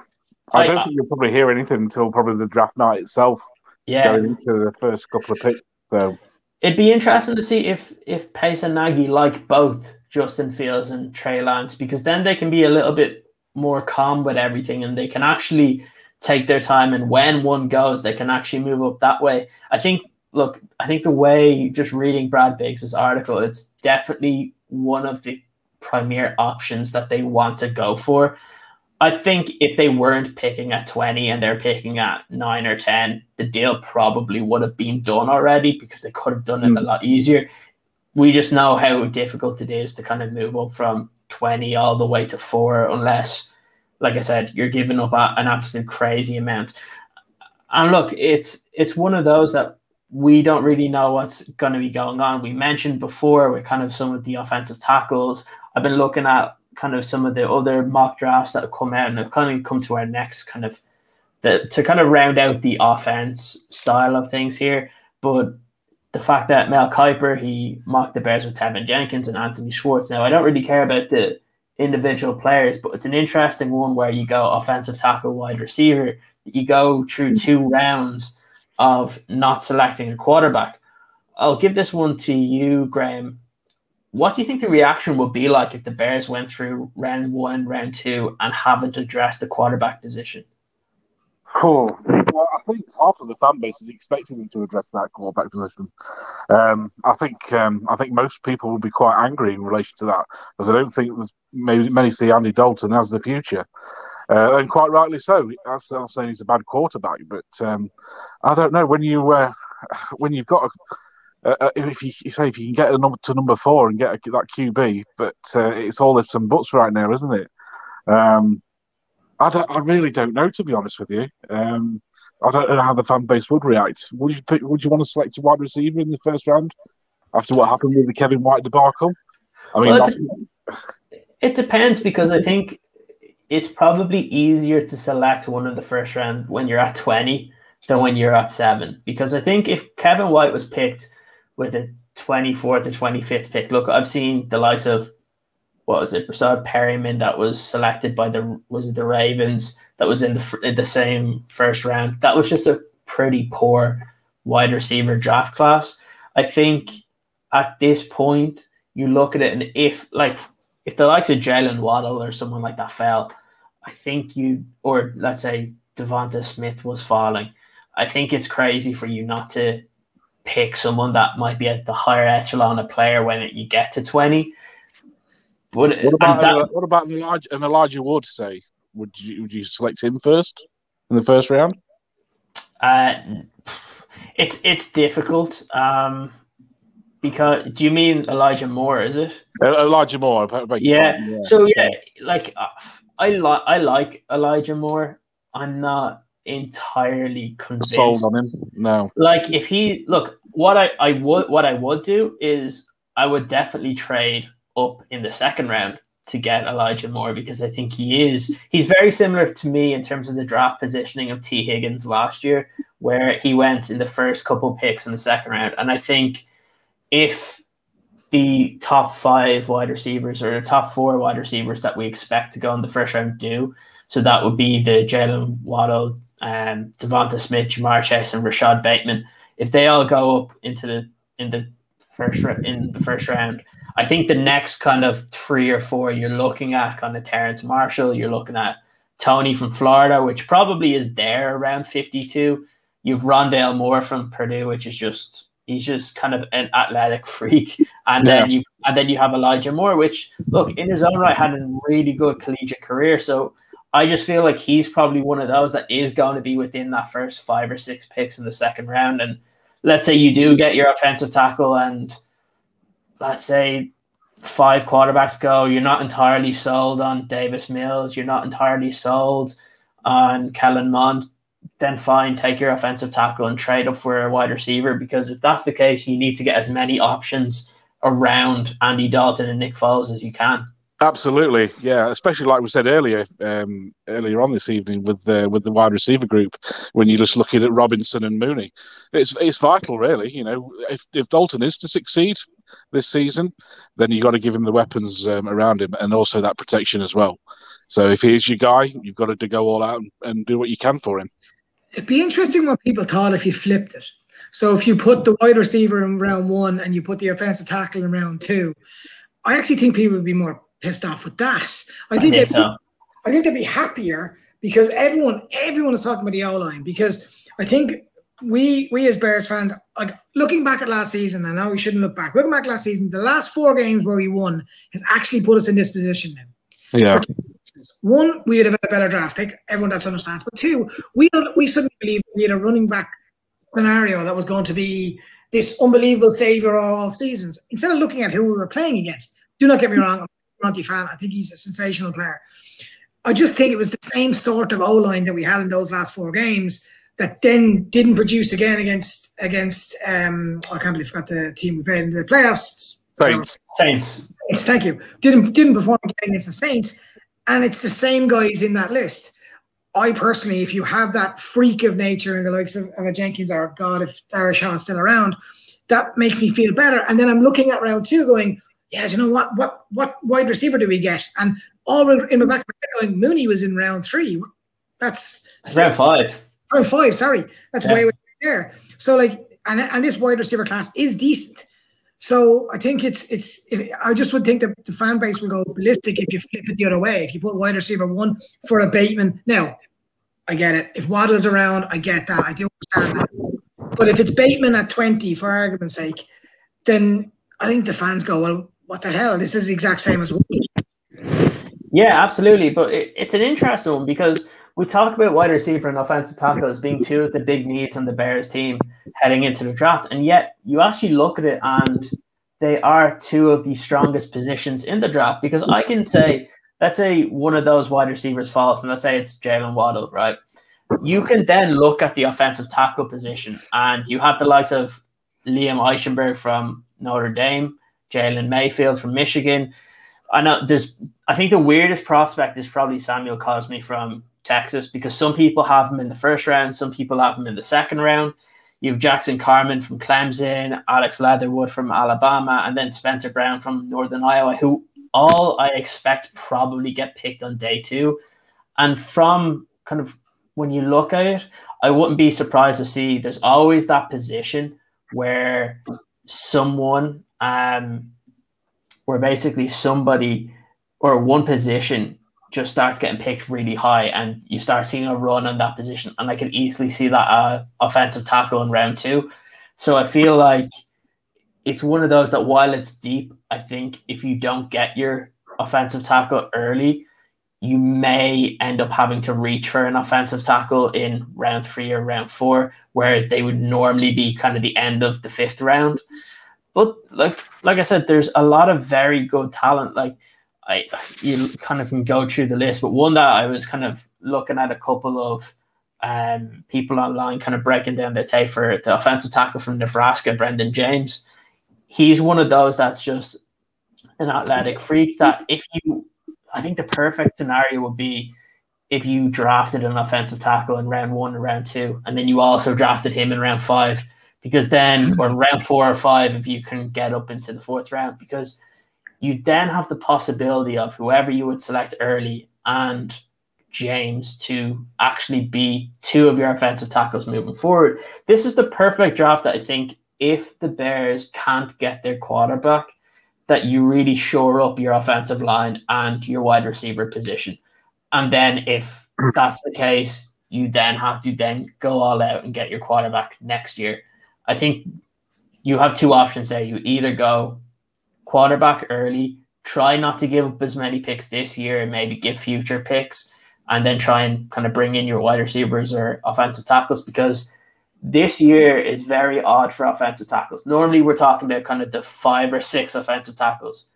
Speaker 3: I, don't think you'll probably hear anything until probably the draft night itself.
Speaker 1: Yeah.
Speaker 3: Going into the first couple of picks. So
Speaker 1: it'd be interesting to see if if Pace and Nagy like both Justin Fields and Trey Lance because then they can be a little bit more calm with everything and they can actually take their time and when one goes they can actually move up that way. I think look, I think the way just reading Brad Biggs' article, it's definitely one of the premier options that they want to go for. I think if they weren't picking at 20 and they're picking at 9 or 10, the deal probably would have been done already because they could have done it mm. a lot easier. We just know how difficult it is to kind of move up from 20 all the way to 4 unless like I said, you're giving up an absolute crazy amount. And look, it's it's one of those that we don't really know what's going to be going on. We mentioned before with kind of some of the offensive tackles. I've been looking at kind of some of the other mock drafts that have come out and have kind of come to our next kind of the to kind of round out the offense style of things here. But the fact that Mel Kiper he mocked the Bears with Teven Jenkins and Anthony Schwartz. Now I don't really care about the individual players, but it's an interesting one where you go offensive tackle, wide receiver. You go through two rounds of not selecting a quarterback. I'll give this one to you, Graham. What do you think the reaction would be like if the Bears went through round one, round two, and haven't addressed the quarterback position?
Speaker 3: Cool. Well, I think half of the fan base is expecting them to address that quarterback position. Um, I think um, I think most people will be quite angry in relation to that, because I don't think there's maybe many see Andy Dalton as the future, uh, and quite rightly so. I'm not saying he's a bad quarterback, but um, I don't know when you uh, when you've got a uh, if you, you, say if you can get a number to number four and get a, that QB, but uh, it's all ifs and buts right now, isn't it? Um, I I really don't know to be honest with you. Um, I don't know how the fan base would react. Would you pick, would you want to select a wide receiver in the first round after what happened with the Kevin White debacle? I mean, well,
Speaker 1: it, it depends because I think it's probably easier to select one in the first round when you're at 20 than when you're at seven. Because I think if Kevin White was picked with a 24th to 25th pick. Look, I've seen the likes of what was it, Breshad Perriman that was selected by the was it the Ravens that was in the in the same first round. That was just a pretty poor wide receiver draft class. I think at this point you look at it and if like if the likes of Jaylen Waddle or someone like that fell, I think you, or let's say DeVonta Smith was falling, I think it's crazy for you not to pick someone that might be at the higher echelon of player when you get to 20.
Speaker 3: What, what about that, what about an Elijah, an Elijah Wood? Say, would you would you select him first in the first round?
Speaker 1: Uh, it's it's difficult. Um, because do you mean Elijah Moore? Is it
Speaker 3: Elijah Moore?
Speaker 1: Yeah. yeah. So yeah, like uh, I like I like Elijah Moore. I'm not entirely convinced.
Speaker 3: Sold on him? No.
Speaker 1: Like if he look, what I I would what I would do is I would definitely trade up in the second round to get Elijah Moore because I think he is he's very similar to me in terms of the draft positioning of Tee Higgins last year, where he went in the first couple picks in the second round, and I think if the top five wide receivers or the top four wide receivers that we expect to go in the first round do. So that would be the Jaylen Waddle, um, DeVonta Smith, Ja'Marr Chase, and Rashod Bateman. If they all go up into the in the first in the first round, I think the next kind of three or four you're looking at kind of Terrace Marshall, you're looking at Toney from Florida, which probably is there around 52. You've Rondale Moore from Purdue, which is just he's just kind of an athletic <laughs> freak. And yeah. then you and then you have Elijah Moore, which look in his own right had a really good collegiate career. So I just feel like he's probably one of those that is going to be within that first five or six picks in the second round. And let's say you do get your offensive tackle and let's say five quarterbacks go, you're not entirely sold on Davis Mills, you're not entirely sold on Kellen Mond, then fine, take your offensive tackle and trade up for a wide receiver because if that's the case, you need to get as many options around Andy Dalton and Nick Foles as you can.
Speaker 3: Absolutely, yeah. Especially like we said earlier, um, earlier on this evening with the with the wide receiver group, when you're just looking at Robinson and Mooney, it's it's vital, really. You know, if if Dalton is to succeed this season, then you've got to give him the weapons um, around him and also that protection as well. So if he's your guy, you've got to go all out and, and do what you can for him.
Speaker 2: It'd be interesting what people thought if you flipped it. So if you put the wide receiver in round one and you put the offensive tackle in round two, I actually think people would be more pissed off with that. I think, I think so. I think they'd be happier because everyone everyone is talking about the O line because I think we we as Bears fans like looking back at last season. I know we shouldn't look back. Looking back last season, the last four games where we won has actually put us in this position now.
Speaker 3: Yeah.
Speaker 2: One, we would have had a better draft pick. Everyone does understands. But two, we we suddenly believe we had a running back scenario that was going to be this unbelievable savior of all seasons. Instead of looking at who we were playing against, do not get me wrong, I'm a Monty fan. I think he's a sensational player. I just think it was the same sort of O line that we had in those last four games that then didn't produce again against against um I can't believe I forgot the team we played in the playoffs.
Speaker 3: Saints.
Speaker 1: Saints.
Speaker 2: Thank you. Didn't didn't perform against the Saints and it's the same guys in that list. I personally, if you have that freak of nature in the likes of, of a Jenkins or God, if Darrisaw is still around, that makes me feel better. And then I'm looking at round two, going, yeah, you know what? What what wide receiver do we get? And all in my back, going, Mooney was in round three. That's
Speaker 1: round five.
Speaker 2: Round five. Sorry, that's yeah. way way there. So like, and and this wide receiver class is decent. So I think it's it's. I just would think that the fan base will go ballistic if you flip it the other way. If you put wide receiver one for a Bateman, now I get it. If Waddle's around, I get that. I do understand that. But if it's Bateman at twenty, for argument's sake, then I think the fans go, well, what the hell? This is the exact same as.
Speaker 1: Yeah, absolutely. But it, it's an interesting one because we talk about wide receiver and offensive tackle as being two of the big needs on the Bears team heading into the draft. And yet you actually look at it and they are two of the strongest positions in the draft because I can say, let's say one of those wide receivers falls, and let's say it's Jaylen Waddle, right? You can then look at the offensive tackle position and you have the likes of Liam Eichenberg from Notre Dame, Jalen Mayfield from Michigan. I know there's I think the weirdest prospect is probably Samuel Cosmi from Texas because some people have him in the first round, some people have him in the second round. You have Jackson Carman from Clemson, Alex Leatherwood from Alabama, and then Spencer Brown from Northern Iowa, who all I expect probably get picked on day two. And from kind of when you look at it, I wouldn't be surprised to see there's always that position where someone, um, where basically somebody or one position just starts getting picked really high and you start seeing a run on that position. And I can easily see that uh, offensive tackle in round two. So I feel like it's one of those that while it's deep, I think if you don't get your offensive tackle early, you may end up having to reach for an offensive tackle in round three or round four, where they would normally be kind of the end of the fifth round. But like like I said, there's a lot of very good talent. Like I you kind of can go through the list, but one that I was kind of looking at a couple of um, people online kind of breaking down the tape for the offensive tackle from Nebraska, Brenden Jaimes. He's one of those that's just an athletic freak that if you I think the perfect scenario would be if you drafted an offensive tackle in round one and round two, and then you also drafted him in round five, because then, or round four or five, if you can get up into the fourth round, because you then have the possibility of whoever you would select early and Jaimes to actually be two of your offensive tackles moving forward. This is the perfect draft that I think if the Bears can't get their quarterback, that you really shore up your offensive line and your wide receiver position. And then if <clears throat> that's the case, you then have to then go all out and get your quarterback next year. I think you have two options there. You either go quarterback early, try not to give up as many picks this year and maybe give future picks, and then try and kind of bring in your wide receivers or offensive tackles because this year is very odd for offensive tackles. Normally, we're talking about kind of the five or six offensive tackles.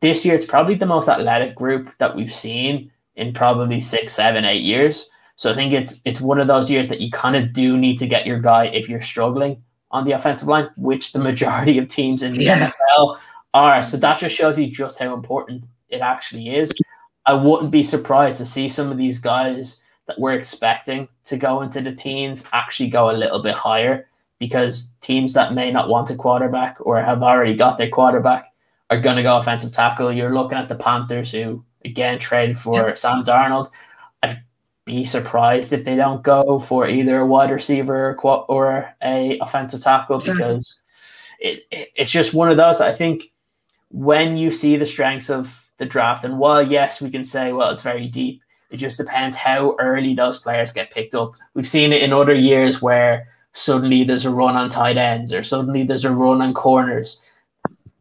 Speaker 1: This year, it's probably the most athletic group that we've seen in probably six, seven, eight years. So I think it's it's one of those years that you kind of do need to get your guy if you're struggling on the offensive line, which the majority of teams in the yeah. NFL are. So that just shows you just how important it actually is. I wouldn't be surprised to see some of these guys that we're expecting to go into the teens actually go a little bit higher because teams that may not want a quarterback or have already got their quarterback are going to go offensive tackle. You're looking at the Panthers who again traded for Sam Darnold. I'd be surprised if they don't go for either a wide receiver or a offensive tackle because it, it, it's just one of those. I think when you see the strengths of the draft, and while yes, we can say well it's very deep, it just depends how early those players get picked up. We've seen it in other years where suddenly there's a run on tight ends or suddenly there's a run on corners.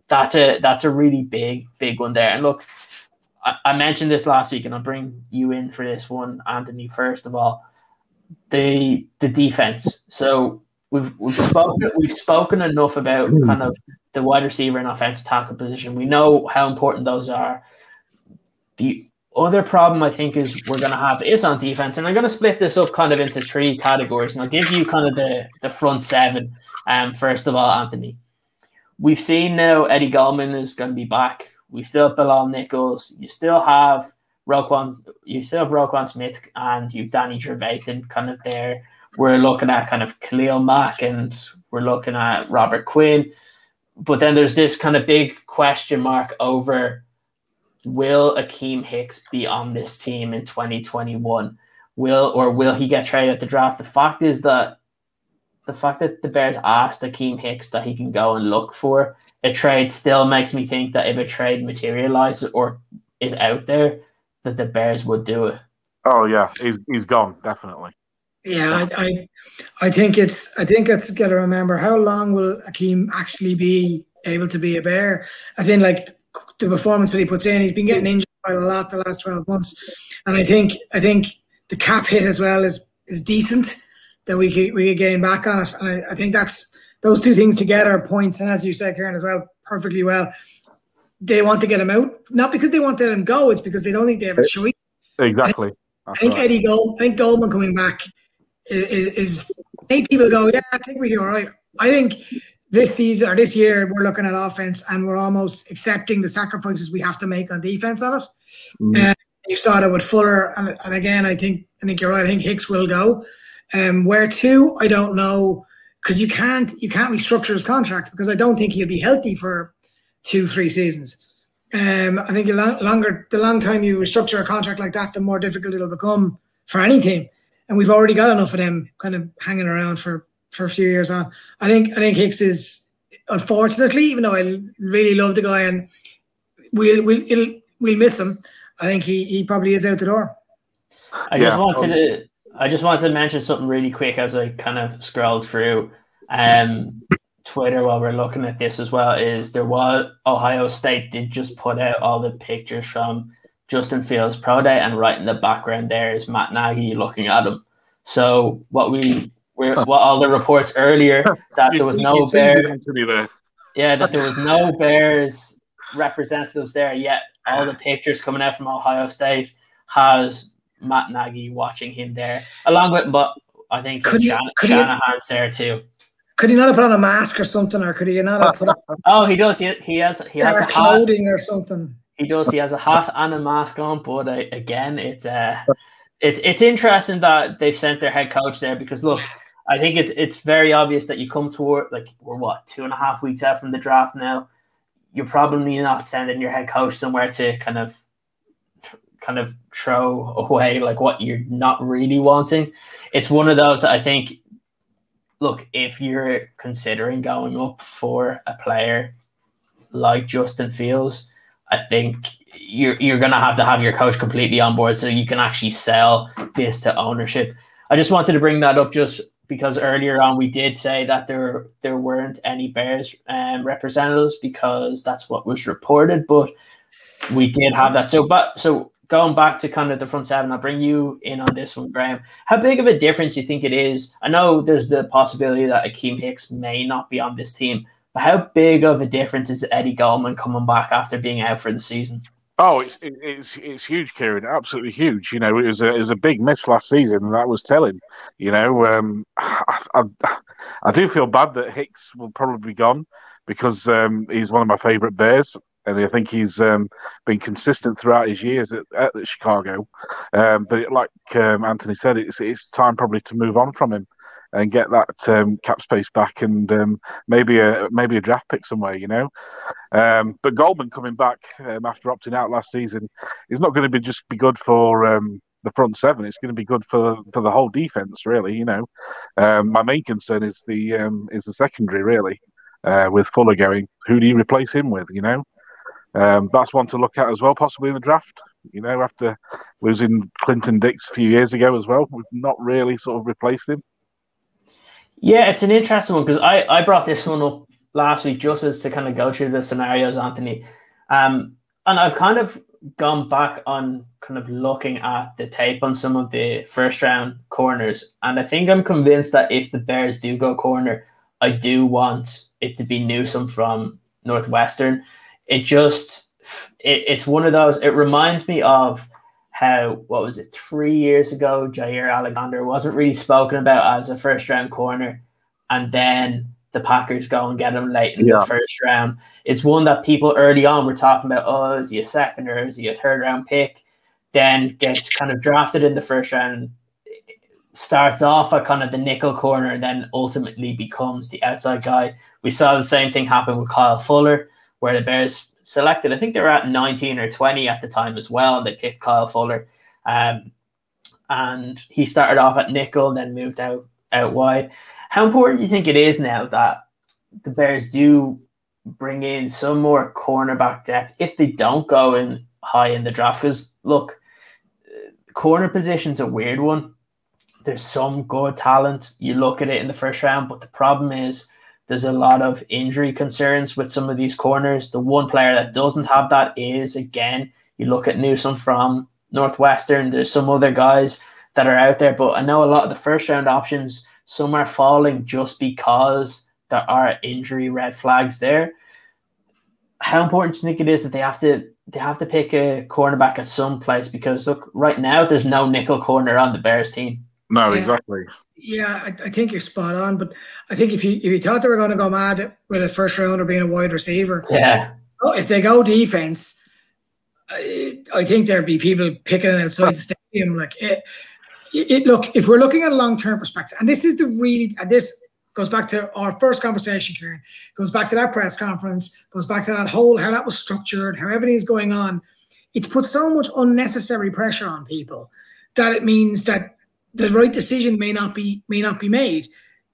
Speaker 1: That's a that's a really big big one there. And look, I, I mentioned this last week, and I'll bring you in for this one, Anthony. First of all, the the defense. So we've we've spoken we've spoken enough about hmm. kind of the wide receiver and offensive tackle position. We know how important those are. The other problem I think is we're going to have is on defense, and I'm going to split this up kind of into three categories, and I'll give you kind of the the front seven. Um, first of all, Anthony, we've seen now Eddie Goldman is going to be back. We still have Bilal Nichols. You still have Roquan. You still have Roquan Smith, and you've Danny Trevathan kind of there. We're looking at kind of Khalil Mack, and we're looking at Robert Quinn. But then there's this kind of big question mark over will Akiem Hicks be on this team in 2021? Will or will he get traded at the draft? The fact is that the fact that the Bears asked Akiem Hicks that he can go and look for a trade still makes me think that if a trade materializes or is out there, that the Bears would do it.
Speaker 3: Oh yeah, he's he's gone definitely.
Speaker 2: Yeah, I, I, I think it's I think it's got to remember how long will Akiem actually be able to be a bear? As in, like the performance that he puts in. He's been getting injured quite a lot the last twelve months, and I think I think the cap hit as well is is decent that we could we could gain back on it, and I, I think that's those two things together points. And as you said, Ciaran, as well, perfectly well. They want to get him out, not because they want to let him go. It's because they don't think they have a eh, choice.
Speaker 3: Exactly.
Speaker 2: I think, I think Eddie Gold, I think Goldman coming back is, is, make people go, yeah, I think we're all right. I think this season or this year we're looking at offense and we're almost accepting the sacrifices we have to make on defense on it. Mm. You saw that with Fuller, and, and, again, I think I think you're right. I think Hicks will go. Um, where to, I don't know, because you can't you can't restructure his contract because I don't think he'll be healthy for two three seasons. Um, I think the longer the long time you restructure a contract like that, the more difficult it'll become for any team. And we've already got enough of them kind of hanging around for for a few years on. I think I think Hicks is unfortunately, even though I really love the guy and we'll, we'll it'll we'll miss him. I think he he probably is out the door.
Speaker 1: I just wanted to I just wanted to mention something really quick as I kind of scrolled through um Twitter while we're looking at this as well. Is there was Ohio State did just put out all the pictures from Justin Fields pro day, and right in the background there is Matt Nagy looking at him. So what we were what all the reports earlier <laughs> that there was no bear, yeah, that there was no <laughs> Bears representatives there yet. All the pictures coming out from Ohio State has Matt Nagy watching him there, along with but I think could Shan- could Shanahan's he, there too.
Speaker 2: Could he not have put on a mask or something, or could he not have put on? <laughs>
Speaker 1: oh, he does. He, he has. He has a
Speaker 2: clothing or something.
Speaker 1: He does. He has a hat and a mask on, but uh, again, it's uh, it's it's interesting that they've sent their head coach there because look, I think it's it's very obvious that you come toward like we're what two and a half weeks out from the draft now. You're probably not sending your head coach somewhere to kind of kind of throw away like what you're not really wanting. It's one of those that I think look, if you're considering going up for a player like Justin Fields, I think you're you're gonna have to have your coach completely on board so you can actually sell this to ownership. I just wanted to bring that up just because earlier on we did say that there there weren't any Bears um, representatives because that's what was reported, but we did have that. So, but so going back to kind of the front seven, I'll bring you in on this one, Graham. How big of a difference do you think it is? I know there's the possibility that Akiem Hicks may not be on this team, but how big of a difference is Eddie Goldman coming back after being out for the season?
Speaker 3: Oh, it's it's it's huge, Ciaran. Absolutely huge. You know, it was a it was a big miss last season, and that was telling. You know, um, <sighs> I, I, I do feel bad that Hicks will probably be gone because um, he's one of my favourite Bears and I think he's um, been consistent throughout his years at, at Chicago. Um, but it, like um, Anthony said, it's it's time probably to move on from him and get that um, cap space back and um, maybe a maybe a draft pick somewhere, you know. Um, but Goldman coming back after opting out last season is not going to be just be good for the front seven. It's going to be good for for the whole defense, really. You know, my main concern is the is the secondary, really. Uh, with Fuller going, who do you replace him with? You know, um, that's one to look at as well, possibly in the draft. You know, after losing Clinton Dix a few years ago as well, we've not really sort of replaced him.
Speaker 1: Yeah, it's an interesting one because I, I brought this one up last week just as to kind of go through the scenarios, Anthony. Um, and I've kind of gone back on kind of looking at the tape on some of the first round corners. And I think I'm convinced that if the Bears do go corner, I do want it to be Newsome from Northwestern it just it, it's one of those. It reminds me of how what was it three years ago? Jaire Alexander wasn't really spoken about as a first round corner, and then the Packers go and get him late in yeah. the first round. It's one that people early on were talking about. Oh, is he a second or is he a third round pick? Then gets kind of drafted in the first round. Starts off at kind of the nickel corner and then ultimately becomes the outside guy. We saw the same thing happen with Kyle Fuller where the Bears selected. I think they were at 19 or 20 at the time as well. and They picked Kyle Fuller. Um, and he started off at nickel, then moved out out wide. How important do you think it is now that the Bears do bring in some more cornerback depth if they don't go in high in the draft? Because look, corner position's a weird one. There's some good talent. You look at it in the first round, but the problem is there's a lot of injury concerns with some of these corners. The one player that doesn't have that is, again, you look at Newsome from Northwestern. There's some other guys that are out there, but I know a lot of the first round options, some are falling just because there are injury red flags there. How important do you think it is that they have to they have to pick a cornerback at some place? Because look, right now there's no nickel corner on the Bears team.
Speaker 3: No, yeah. exactly.
Speaker 2: Yeah, I, I, think you're spot on. But I think if you if you thought they were going to go mad with a first rounder being a wide receiver,
Speaker 1: yeah.
Speaker 2: Oh, if they go defense, I, I think there'd be people picking outside the stadium. Like eh, it, it, look, if we're looking at a long term perspective, and this is the really, and this goes back to our first conversation, Ciaran, goes back to that press conference, goes back to that whole how that was structured, how everything's going on. It's put so much unnecessary pressure on people that it means that the right decision may not be may not be made.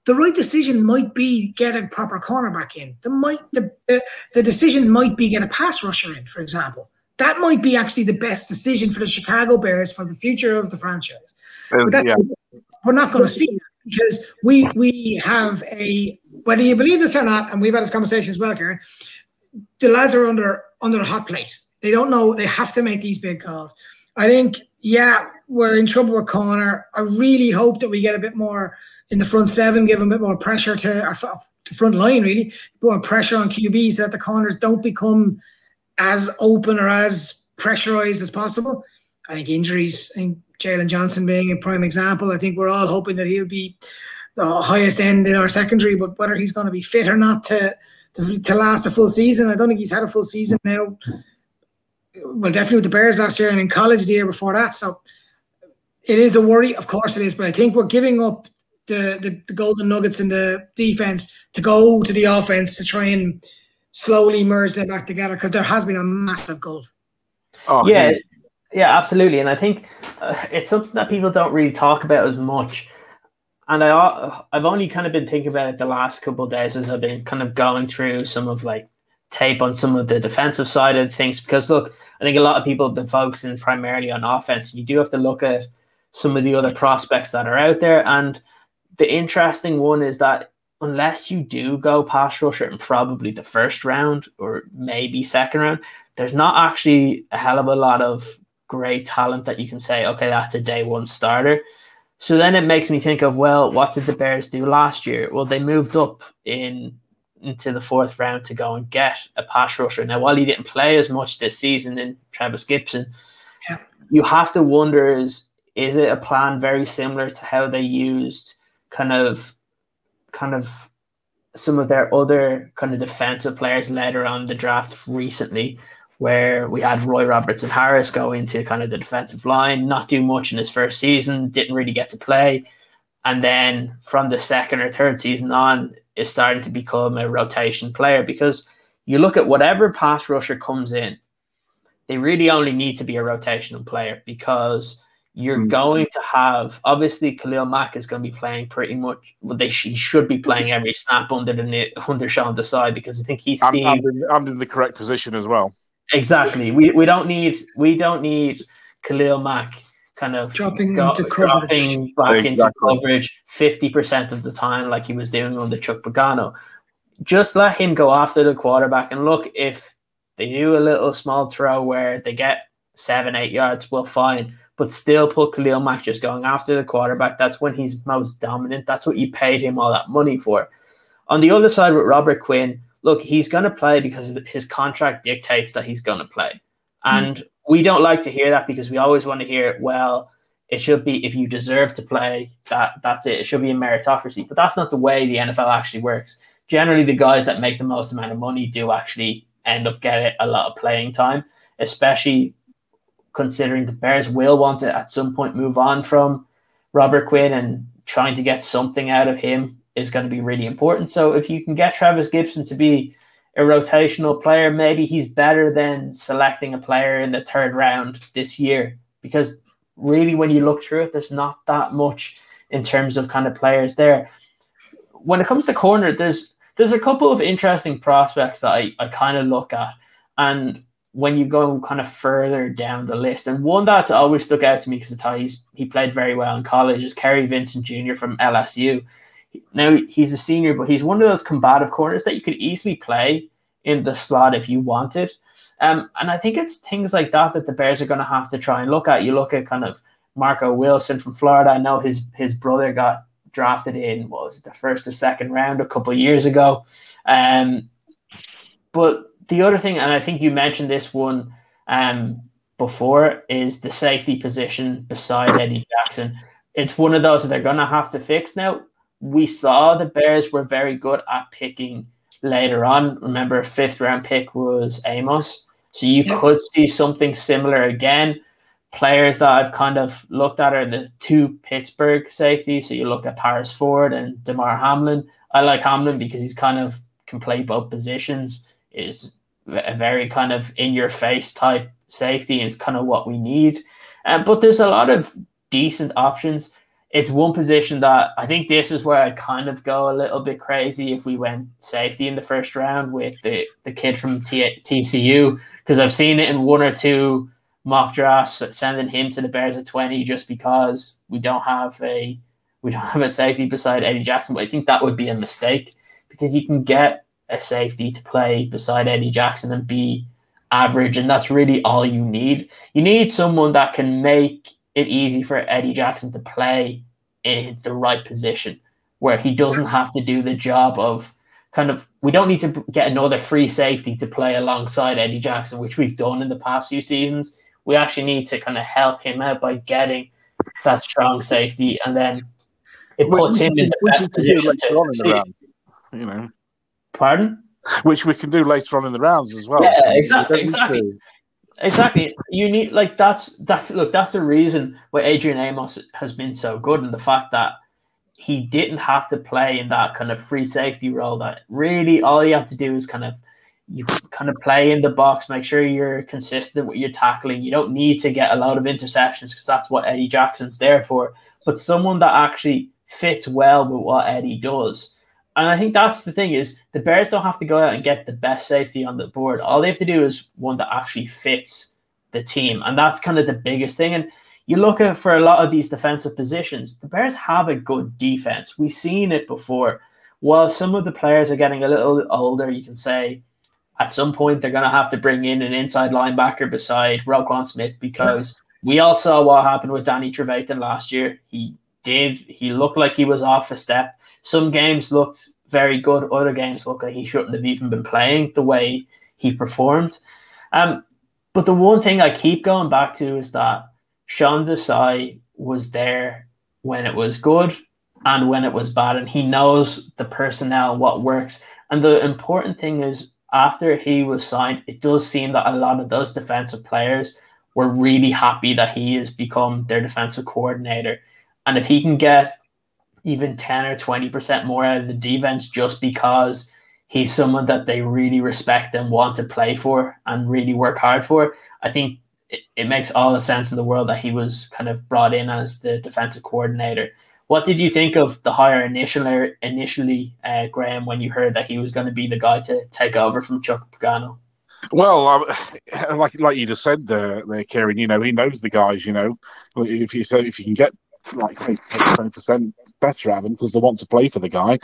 Speaker 2: The right decision might be get a proper cornerback in. The might the the, the decision might be get a pass rusher in, for example. that might be actually the best decision for the Chicago Bears for the future of the franchise. Um, yeah. We're not going to see that because we we have a whether you believe this or not, and we've had this conversation as well, Ciaran. The lads are under under a hot plate. They don't know they have to make these big calls. I think, yeah, we're in trouble with Connor. I really hope that we get a bit more in the front seven, give a bit more pressure to our to front line, really, more pressure on QBs so that the corners don't become as open or as pressurized as possible. I think injuries, I think Jaylon Johnson being a prime example, I think we're all hoping that he'll be the highest end in our secondary, but whether he's going to be fit or not to, to, to last a full season, I don't think he's had a full season now. Well, definitely with the Bears last year and in college the year before that. So it is a worry, of course it is, but I think we're giving up the, the, the golden nuggets in the defense to go to the offense to try and slowly merge them back together because there has been a massive gulf.
Speaker 1: Oh, yeah, yeah, absolutely. And I think uh, it's something that people don't really talk about as much. And I, I've only kind of been thinking about it the last couple of days as I've been kind of going through some of like tape on some of the defensive side of things. Because look, I think a lot of people have been focusing primarily on offense. You do have to look at some of the other prospects that are out there. And the interesting one is that unless you do go pass rusher in probably the first round or maybe second round, there's not actually a hell of a lot of great talent that you can say, okay, that's a day one starter. So then it makes me think of, well, what did the Bears do last year? Well, they moved up in into the fourth round to go and get a pass rusher. Now, while he didn't play as much this season in Trevis Gipson, yeah. you have to wonder is is it a plan very similar to how they used kind of kind of some of their other kind of defensive players later on the draft recently, where we had Roy Robertson Harris go into kind of the defensive line, not do much in his first season, didn't really get to play. And then from the second or third season on, is starting to become a rotation player because you look at whatever pass rusher comes in, they really only need to be a rotational player because you're mm. going to have obviously Khalil Mack is going to be playing pretty much. Well, they he should be playing every snap under the under Sean Desai because I think he's seen.
Speaker 3: And, in, and in the correct position as well.
Speaker 1: Exactly. We we don't need we don't need Khalil Mack kind of
Speaker 2: dropping go, into coverage. dropping
Speaker 1: back exactly. into coverage fifty percent of the time, like he was doing under Chuck Pagano. Just let him go after the quarterback and look if they do a little small throw where they get seven eight yards, well fine but still put Khalil Mack just going after the quarterback. That's when he's most dominant. That's what you paid him all that money for. On the other side with Robert Quinn, look, he's going to play because his contract dictates that he's going to play. And mm. we don't like to hear that because we always want to hear, well, it should be if you deserve to play, that that's it. It should be a meritocracy. But that's not the way the NFL actually works. Generally, the guys that make the most amount of money do actually end up getting a lot of playing time, especially considering the Bears will want to at some point move on from Robert Quinn and trying to get something out of him is going to be really important. So if you can get Trevis Gipson to be a rotational player, maybe he's better than selecting a player in the third round this year because really when you look through it, there's not that much in terms of kind of players there. When it comes to corner, there's there's a couple of interesting prospects that I, I kind of look at. And when you go kind of further down the list, and one that's always stuck out to me because I thought he's he played very well in college is Kary Vincent Jr. from LSU. Now he's a senior, but he's one of those combative corners that you could easily play in the slot if you wanted. Um, and I think it's things like that that the Bears are going to have to try and look at. You look at kind of Marco Wilson from Florida. I know his his brother got drafted in what was it, the first or second round a couple years ago. Um, but the other thing, and I think you mentioned this one um, before, is the safety position beside Eddie Jackson. It's one of those that they're going to have to fix now. We saw the Bears were very good at picking later on. Remember, fifth round pick was Amos. So you could see something similar again. Players that I've kind of looked at are the two Pittsburgh safeties. So you look at Paris Ford and Damar Hamlin. I like Hamlin because he's kind of can play both positions is a very kind of in your face type safety and it's kind of what we need. Uh, but there's a lot of decent options. it's one position that I think this is where I kind of go a little bit crazy if we went safety in the first round with the, the kid from T- TCU because I've seen it in one or two mock drafts sending him to the Bears at 20 just because we don't have a we don't have a safety beside Eddie Jackson. But I think that would be a mistake because you can get a safety to play beside Eddie Jackson and be average, and that's really all you need. You need someone that can make it easy for Eddie Jackson to play in the right position where he doesn't have to do the job of kind of we don't need to get another free safety to play alongside Eddie Jackson, which we've done in the past few seasons. We actually need to kind of help him out by getting that strong safety, and then it puts him in the best position to
Speaker 3: in you know.
Speaker 1: Pardon?
Speaker 3: Which we can do later on in the rounds as well.
Speaker 1: Yeah, exactly, exactly. Exactly. You need like that's that's look, that's the reason why Adrian Amos has been so good and the fact that he didn't have to play in that kind of free safety role that really all you have to do is kind of you kind of play in the box, make sure you're consistent with your tackling. You don't need to get a lot of interceptions because that's what Eddie Jackson's there for. But someone that actually fits well with what Eddie does. And I think that's the thing is the Bears don't have to go out and get the best safety on the board. All they have to do is one that actually fits the team. And that's kind of the biggest thing. And you look at for a lot of these defensive positions, the Bears have a good defense. We've seen it before. While some of the players are getting a little older, you can say at some point they're going to have to bring in an inside linebacker beside Roquan Smith because <laughs> we all saw what happened with Danny Trevathan last year. He did, he looked like he was off a step some games looked very good. Other games looked like he shouldn't have even been playing the way he performed. Um, but the one thing I keep going back to is that Sean Desai was there when it was good and when it was bad, and he knows the personnel, what works. And the important thing is, after he was signed, it does seem that a lot of those defensive players were really happy that he has become their defensive coordinator. And if he can get even 10 or 20% more out of the defense just because he's someone that they really respect and want to play for and really work hard for. I think it, it makes all the sense in the world that he was kind of brought in as the defensive coordinator. What did you think of the hire initially, initially uh, Graham, when you heard that he was going to be the guy to take over from Chuck Pagano?
Speaker 3: Well, <sighs> like like you just said there, there, Ciaran. You know, he knows the guys. You know, if you say if you can get like say twenty percent better at them because they want to play for the guy,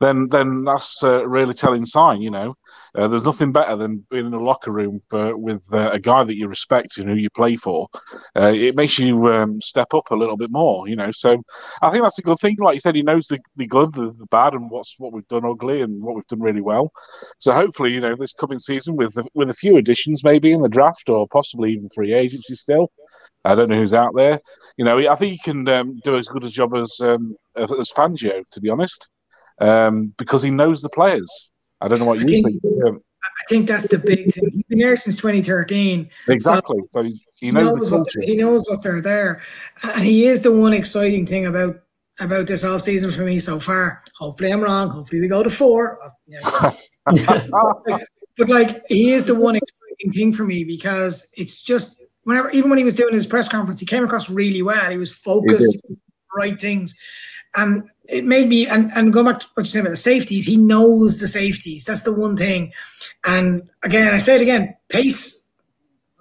Speaker 3: then then that's a really telling sign. You know, uh, there's nothing better than being in a locker room for, with uh, a guy that you respect and who you play for. Uh, it makes you um, step up a little bit more. You know, so I think that's a good thing. Like you said, he knows the, the good, the, the bad, and what's what we've done ugly and what we've done really well. So hopefully, you know, this coming season with with a few additions, maybe in the draft or possibly even free agency still. I don't know who's out there. You know, I think he can um, do as good a job as um, as, Fangio, to be honest, um, because he knows the players. I don't know what I you think. think.
Speaker 2: I think that's the big thing. He's been there since 2013.
Speaker 3: Exactly. So, so he knows, knows
Speaker 2: what he knows what they're there, and he is the one exciting thing about about this off season for me so far. Hopefully, I'm wrong. Hopefully, we go to four. <laughs> but like, he is the one exciting thing for me because it's just whenever, even when he was doing his press conference, he came across really well. He was focused, he right things, and it made me. And and going back to what you said about the safeties, he knows the safeties. That's the one thing. And again, I say it again, pace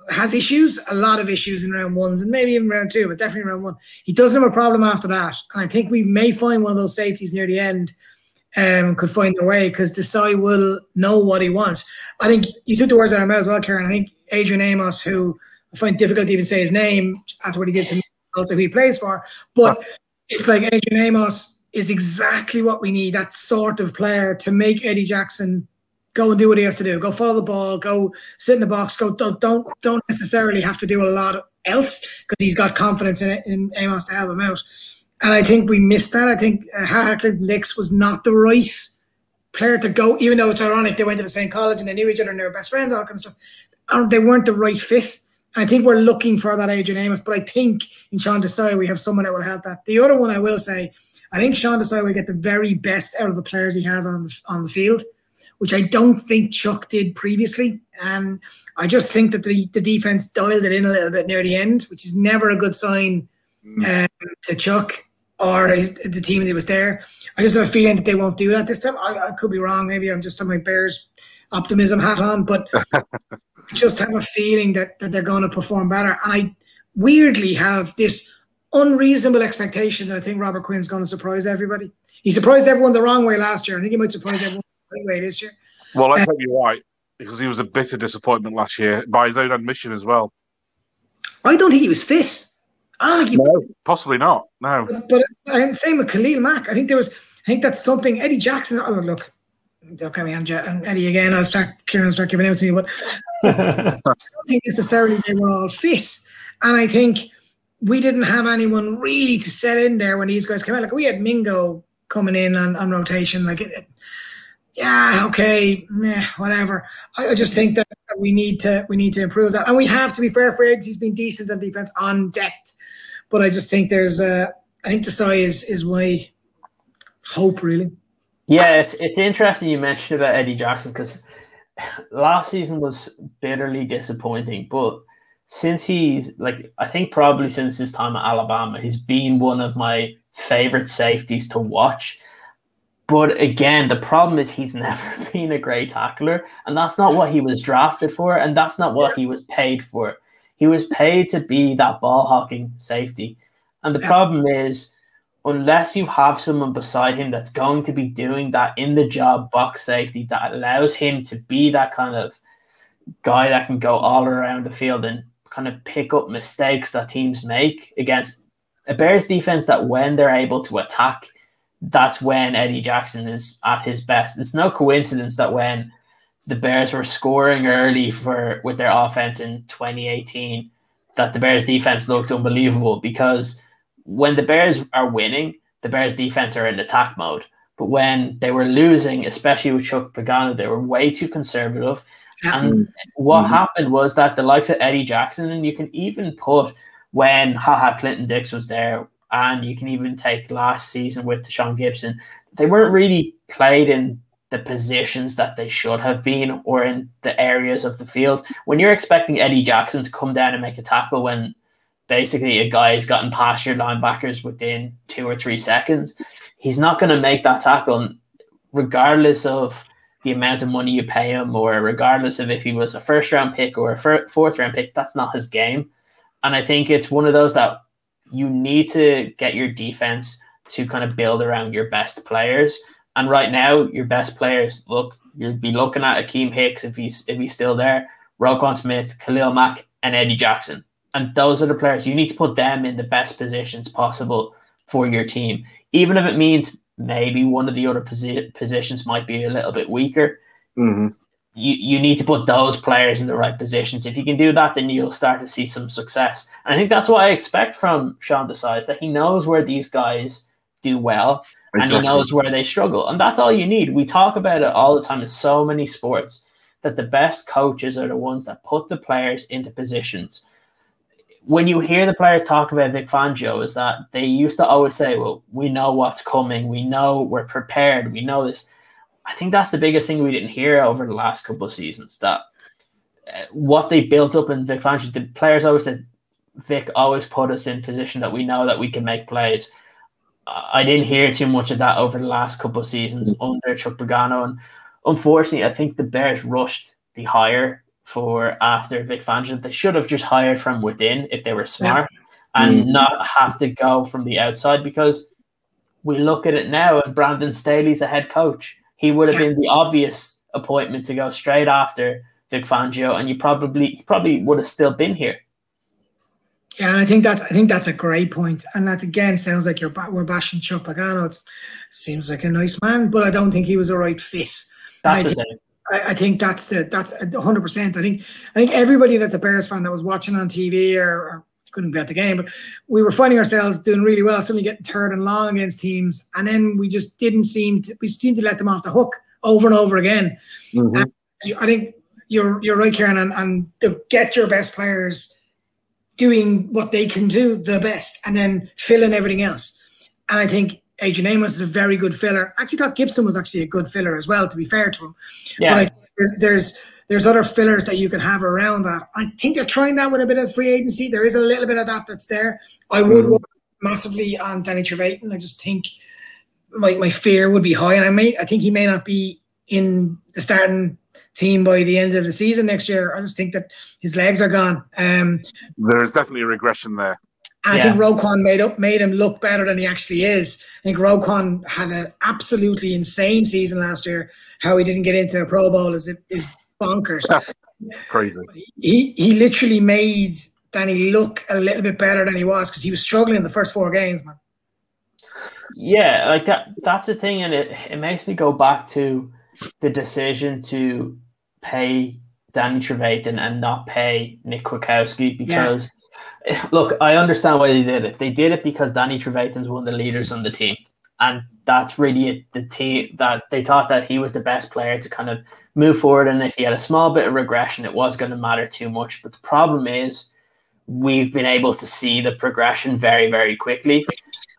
Speaker 2: has issues, a lot of issues in round ones and maybe even round two, but definitely round one. He doesn't have a problem after that. And I think we may find one of those safeties near the end um, could find their way because Desai will know what he wants. I think you took the words out of my mouth as well, Ciaran. I think Adrian Amos, who I find difficult to even say his name after what he did to me, also who he plays for. But it's like Adrian Amos is exactly what we need, that sort of player to make Eddie Jackson go and do what he has to do. Go follow the ball, go sit in the box, go don't don't, don't necessarily have to do a lot else because he's got confidence in it in Amos to help him out. And I think we missed that. I think uh, Nix was not the right player to go, even though it's ironic they went to the same college and they knew each other and they were best friends, all kind of stuff. They weren't the right fit. I think we're looking for that Adrian Amos, but I think in Sean Desai we have someone that will help that. The other one I will say, I think Sean Desai will get the very best out of the players he has on the on the field, which I don't think Chuck did previously. And I just think that the, the defense dialed it in a little bit near the end, which is never a good sign mm. um, to Chuck. or is the team that was there. I just have a feeling that they won't do that this time. I, I could be wrong. Maybe I'm just on my Bears optimism hat on, but <laughs> just have a feeling that, that they're going to perform better. And I weirdly have this unreasonable expectation that I think Robert Quinn's going to surprise everybody. He surprised everyone the wrong way last year. I think he might surprise everyone the right way this year.
Speaker 3: Well, I uh, hope you're right because he was a bitter disappointment last year by his own admission as well.
Speaker 2: I don't think he was fit. I don't think he.
Speaker 3: No, possibly not. No.
Speaker 2: But, but I'm saying with Khalil Mack. I think there was. I think that's something. Eddie Jackson. Oh, look, don't get me on Eddie again. I'll start. Ciaran will start giving out to me. But <laughs> I don't think necessarily they were all fit, and I think we didn't have anyone really to set in there when these guys came out. Like we had Mingo coming in on, on rotation. Like, it, yeah, okay, meh, whatever. I, I, just think that we need to we need to improve that, and we have to be fair for He's been decent on defense on depth, but I just think there's a. I think the size is my hope really.
Speaker 1: Yeah, it's it's interesting you mentioned about Eddie Jackson because last season was bitterly disappointing, but since he's like I think probably since his time at Alabama, he's been one of my favorite safeties to watch. But again, the problem is he's <laughs> never been a great tackler, and that's not what he was drafted for, and that's not what he was paid for. He was paid to be that ball hawking safety. And the problem is, unless you have someone beside him that's going to be doing that in the job box safety that allows him to be that kind of guy that can go all around the field and kind of pick up mistakes that teams make against a Bears defense that when they're able to attack, that's when Eddie Jackson is at his best. It's no coincidence that when the Bears were scoring early for with their offense in 2018, that the Bears defense looked unbelievable because when the Bears are winning, the Bears defense are in attack mode. But when they were losing, especially with Chuck Pagano, they were way too conservative and what mm-hmm. happened was that the likes of Eddie Jackson, and you can even put when Ha Ha Clinton-Dix was there, and you can even take last season with Sean Gipson, they weren't really played in the positions that they should have been or in the areas of the field. When you're expecting Eddie Jackson to come down and make a tackle when basically a guy has gotten past your linebackers within two or three seconds, he's not going to make that tackle regardless of the amount of money you pay him, or regardless of if he was a first round pick or a fourth round pick, that's not his game. And I think it's one of those that you need to get your defense to kind of build around your best players. And right now, your best players look you'll be looking at Akiem Hicks if he's if he's still there, Roquan Smith, Khalil Mack, and Eddie Jackson. And those are the players you need to put them in the best positions possible for your team, even if it means maybe one of the other posi- positions might be a little bit weaker.
Speaker 3: Mm-hmm.
Speaker 1: You, you need to put those players in the right positions. If you can do that, then you'll start to see some success. And I think that's what I expect from Sean Desai is that he knows where these guys do well exactly. and he knows where they struggle. And that's all you need. We talk about it all the time in so many sports that the best coaches are the ones that put the players into positions when you hear the players talk about Vic Fangio, is that they used to always say, "Well, we know what's coming. We know we're prepared. We know this." I think that's the biggest thing we didn't hear over the last couple of seasons. That uh, what they built up in Vic Fangio, the players always said, "Vic always put us in position that we know that we can make plays." I didn't hear too much of that over the last couple of seasons under Chuck Pagano, and unfortunately, I think the Bears rushed the hire for after Vic Fangio. They should have just hired from within if they were smart yeah. and mm. not have to go from the outside because we look at it now and Brandon Staley's a head coach. He would have been the obvious appointment to go straight after Vic Fangio, and you probably he probably would have still been here.
Speaker 2: Yeah, and I think that's I think that's a great point, and that again sounds like you're we're bashing Chuck Pagano. It seems like a nice man, but I don't think he was a right fit.
Speaker 1: That's the thing.
Speaker 2: I, I, think that's the that's hundred percent. I think I think everybody that's a Bears fan that was watching on TV or, or, couldn't be at the game, but we were finding ourselves doing really well. Suddenly getting third and long against teams, and then we just didn't seem to we seemed to let them off the hook over and over again. Mm-hmm. I think you're you're right, Ciaran, and, and to get your best players doing what they can do the best, and then fill in everything else. And I think Adrian Amos is a very good filler. I actually thought Gipson was actually a good filler as well, to be fair to him.
Speaker 1: Yeah.
Speaker 2: But there's there's other fillers that you can have around that. I think they're trying that with a bit of free agency. There is a little bit of that that's there. I would mm. massively on Danny Trevathan. I just think my, my fear would be high, and I may I think he may not be in the starting team by the end of the season next year. I just think that his legs are gone. Um,
Speaker 3: there is definitely a regression there.
Speaker 2: And yeah. I think Roquan made up made him look better than he actually is. I think Roquan had an absolutely insane season last year. How he didn't get into a Pro Bowl is is bonkers. <laughs>
Speaker 3: Crazy.
Speaker 2: He he literally made Danny look a little bit better than he was because he was struggling in the first four games, man.
Speaker 1: Yeah, like that. That's the thing, and it it makes me go back to the decision to pay Danny Trevathan and not pay Nick Kwiatkowski because. Yeah look, I understand why they did it. They did it because Danny Trevathan's one of the leaders on the team. And that's really it, the team that they thought that he was the best player to kind of move forward. And if he had a small bit of regression, it was going to matter too much. But the problem is, we've been able to see the progression very, very quickly.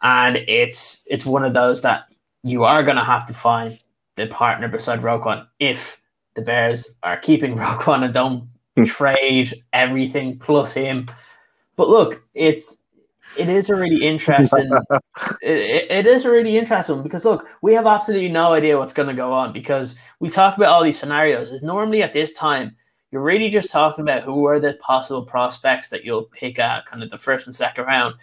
Speaker 1: And it's it's one of those that you are going to have to find the partner beside Roquan if the Bears are keeping <laughs> Roquan and don't hmm. trade everything plus him but look, it's it is a really interesting. <laughs> it, it is a really interesting because look, we have absolutely no idea what's going to go on because we talk about all these scenarios. Is normally at this time you're really just talking about who are the possible prospects that you'll pick at kind of the first and second round.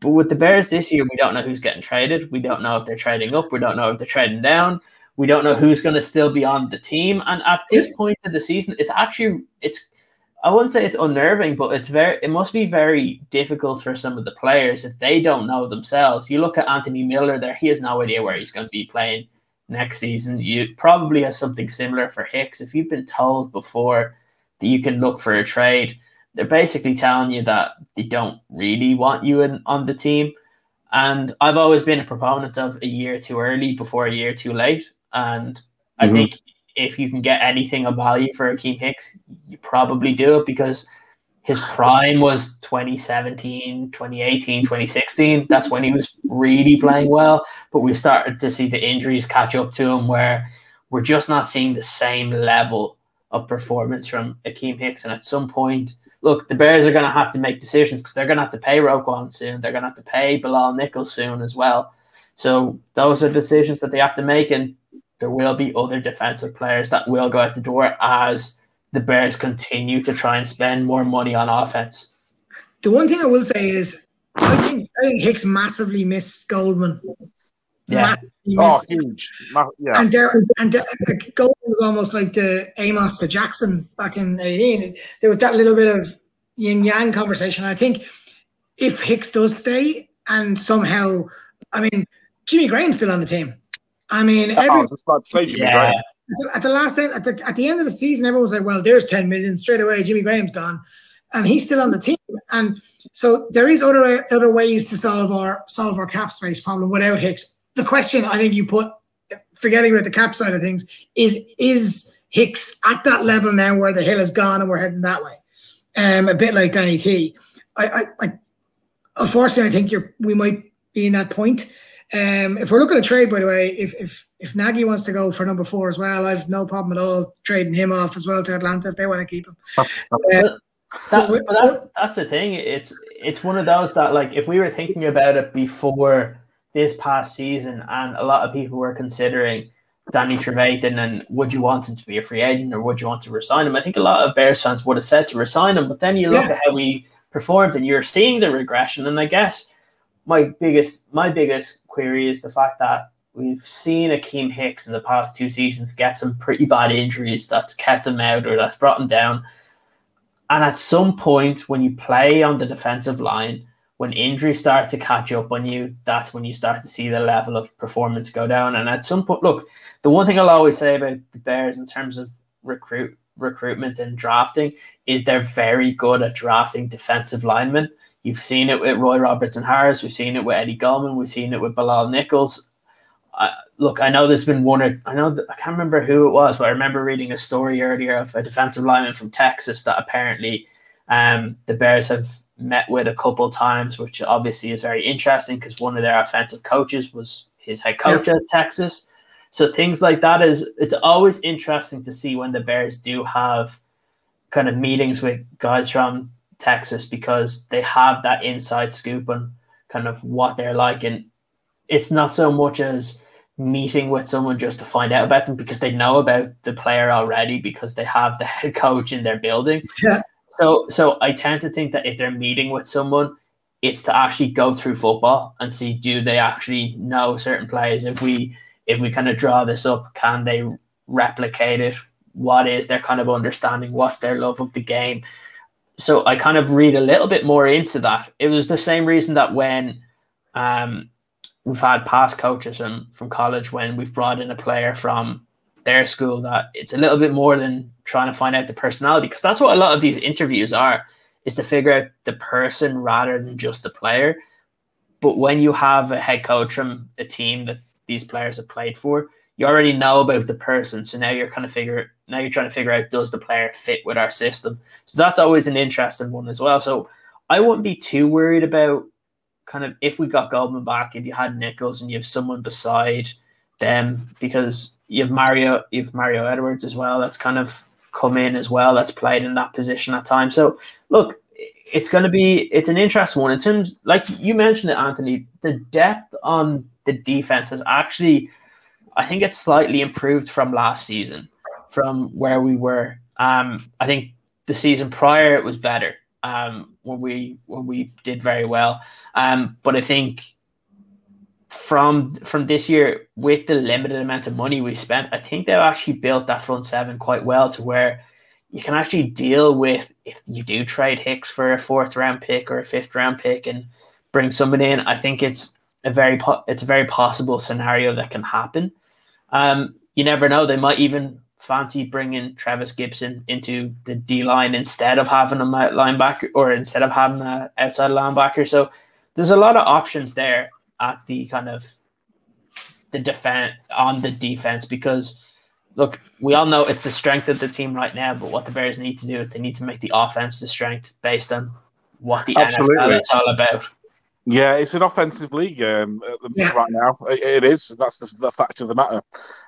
Speaker 1: But with the Bears this year, we don't know who's getting traded. We don't know if they're trading up. We don't know if they're trading down. We don't know who's going to still be on the team. And at this point of the season, it's actually it's I wouldn't say it's unnerving, but it's very it must be very difficult for some of the players if they don't know themselves. You look at Anthony Miller there, he has no idea where he's going to be playing next season. You probably have something similar for Hicks. If you've been told before that you can look for a trade, they're basically telling you that they don't really want you in, on the team. And I've always been a proponent of a year too early before a year too late. And I mm-hmm. think if you can get anything of value for Akiem Hicks, you probably do it because his prime was 2017, 2018, 2016. That's when he was really playing well. But we started to see the injuries catch up to him where we're just not seeing the same level of performance from Akiem Hicks. And at some point, look, the Bears are going to have to make decisions because they're going to have to pay Roquan soon. They're going to have to pay Bilal Nichols soon as well. So those are decisions that they have to make. And there will be other defensive players that will go out the door as the Bears continue to try and spend more money on offense.
Speaker 2: The one thing I will say is I think I think Hicks massively missed Goldman.
Speaker 1: Yeah.
Speaker 3: Oh, huge. Yeah.
Speaker 2: And there and there, like, Goldman was almost like the Amos to Jackson back in 18. There was that little bit of yin yang conversation. I think if Hicks does stay and somehow I mean Jimmy Graham's still on the team. I mean, every, I was
Speaker 3: about to say Jimmy yeah. Graham.
Speaker 2: At the last end, at the, at the end of the season, everyone was like, "Well, there's 10 million straight away. Jimmy Graham's gone, and he's still on the team." And so there is other other ways to solve our solve our cap space problem without Hicks. The question I think you put, forgetting about the cap side of things, is is Hicks at that level now where the hill has gone and we're heading that way? Um, a bit like Danny T. I, I, I unfortunately, I think you're we might be in that point. Um, if we're looking at trade, by the way, if if if Nagy wants to go for number four as well, I've no problem at all trading him off as well to Atlanta if they want to keep him. Uh,
Speaker 1: that, but that's that's the thing. It's it's one of those that like if we were thinking about it before this past season, and a lot of people were considering Danny Trevathan and would you want him to be a free agent or would you want to resign him? I think a lot of Bears fans would have said to resign him, but then you look yeah. at how we performed and you're seeing the regression, and I guess my biggest my biggest query is the fact that we've seen Akiem Hicks in the past two seasons get some pretty bad injuries that's kept him out or that's brought him down. And at some point, when you play on the defensive line, when injuries start to catch up on you, that's when you start to see the level of performance go down. And at some point, look, the one thing I'll always say about the Bears in terms of recruit recruitment and drafting is they're very good at drafting defensive linemen. You've seen it with Roy Robertson Harris. We've seen it with Eddie Goldman. We've seen it with Bilal Nichols. Uh, look, I know there's been one or I know I can't remember who it was, but I remember reading a story earlier of a defensive lineman from Texas that apparently um, the Bears have met with a couple times, which obviously is very interesting because one of their offensive coaches was his head coach at Texas. So things like that is it's always interesting to see when the Bears do have kind of meetings with guys from Texas because they have that inside scoop on kind of what they're like. And it's not so much as meeting with someone just to find out about them because they know about the player already because they have the head <laughs> coach in their building.
Speaker 2: Yeah.
Speaker 1: So so I tend to think that if they're meeting with someone, it's to actually go through football and see do they actually know certain players. If we if we kind of draw this up, can they replicate it? What is their kind of understanding? What's their love of the game? So I kind of read a little bit more into that. It was the same reason that when um, we've had past coaches and from college when we've brought in a player from their school that it's a little bit more than trying to find out the personality because that's what a lot of these interviews are is to figure out the person rather than just the player. But when you have a head coach from a team that these players have played for, you already know about the person. So now you're kind of figure now you're trying to figure out does the player fit with our system. So that's always an interesting one as well. So I wouldn't be too worried about kind of if we got Goldman back, if you had Nichols and you have someone beside them, because you have Mario, you have Mario Edwards as well. That's kind of come in as well. That's played in that position at times. So look, it's going to be it's an interesting one in terms like you mentioned it, Anthony. The depth on the defense has actually, I think, it's slightly improved from last season, from where we were. Um, I think the season prior it was better. Um, when we when we did very well, um, but I think from from this year with the limited amount of money we spent, I think they've actually built that front seven quite well to where you can actually deal with if you do trade Hicks for a fourth round pick or a fifth round pick and bring someone in. I think it's a very po- it's a very possible scenario that can happen. Um, you never know; they might even fancy bringing Trevis Gipson into the D line instead of having a linebacker or instead of having an outside linebacker. So there's a lot of options there at the kind of the defense on the defense because look, we all know it's the strength of the team right now, but what the Bears need to do is they need to make the offense the strength based on what the Absolutely. NFL is all about.
Speaker 3: Yeah, it's an offensive league um, yeah. right now. It, it is. That's the, the, fact of the matter.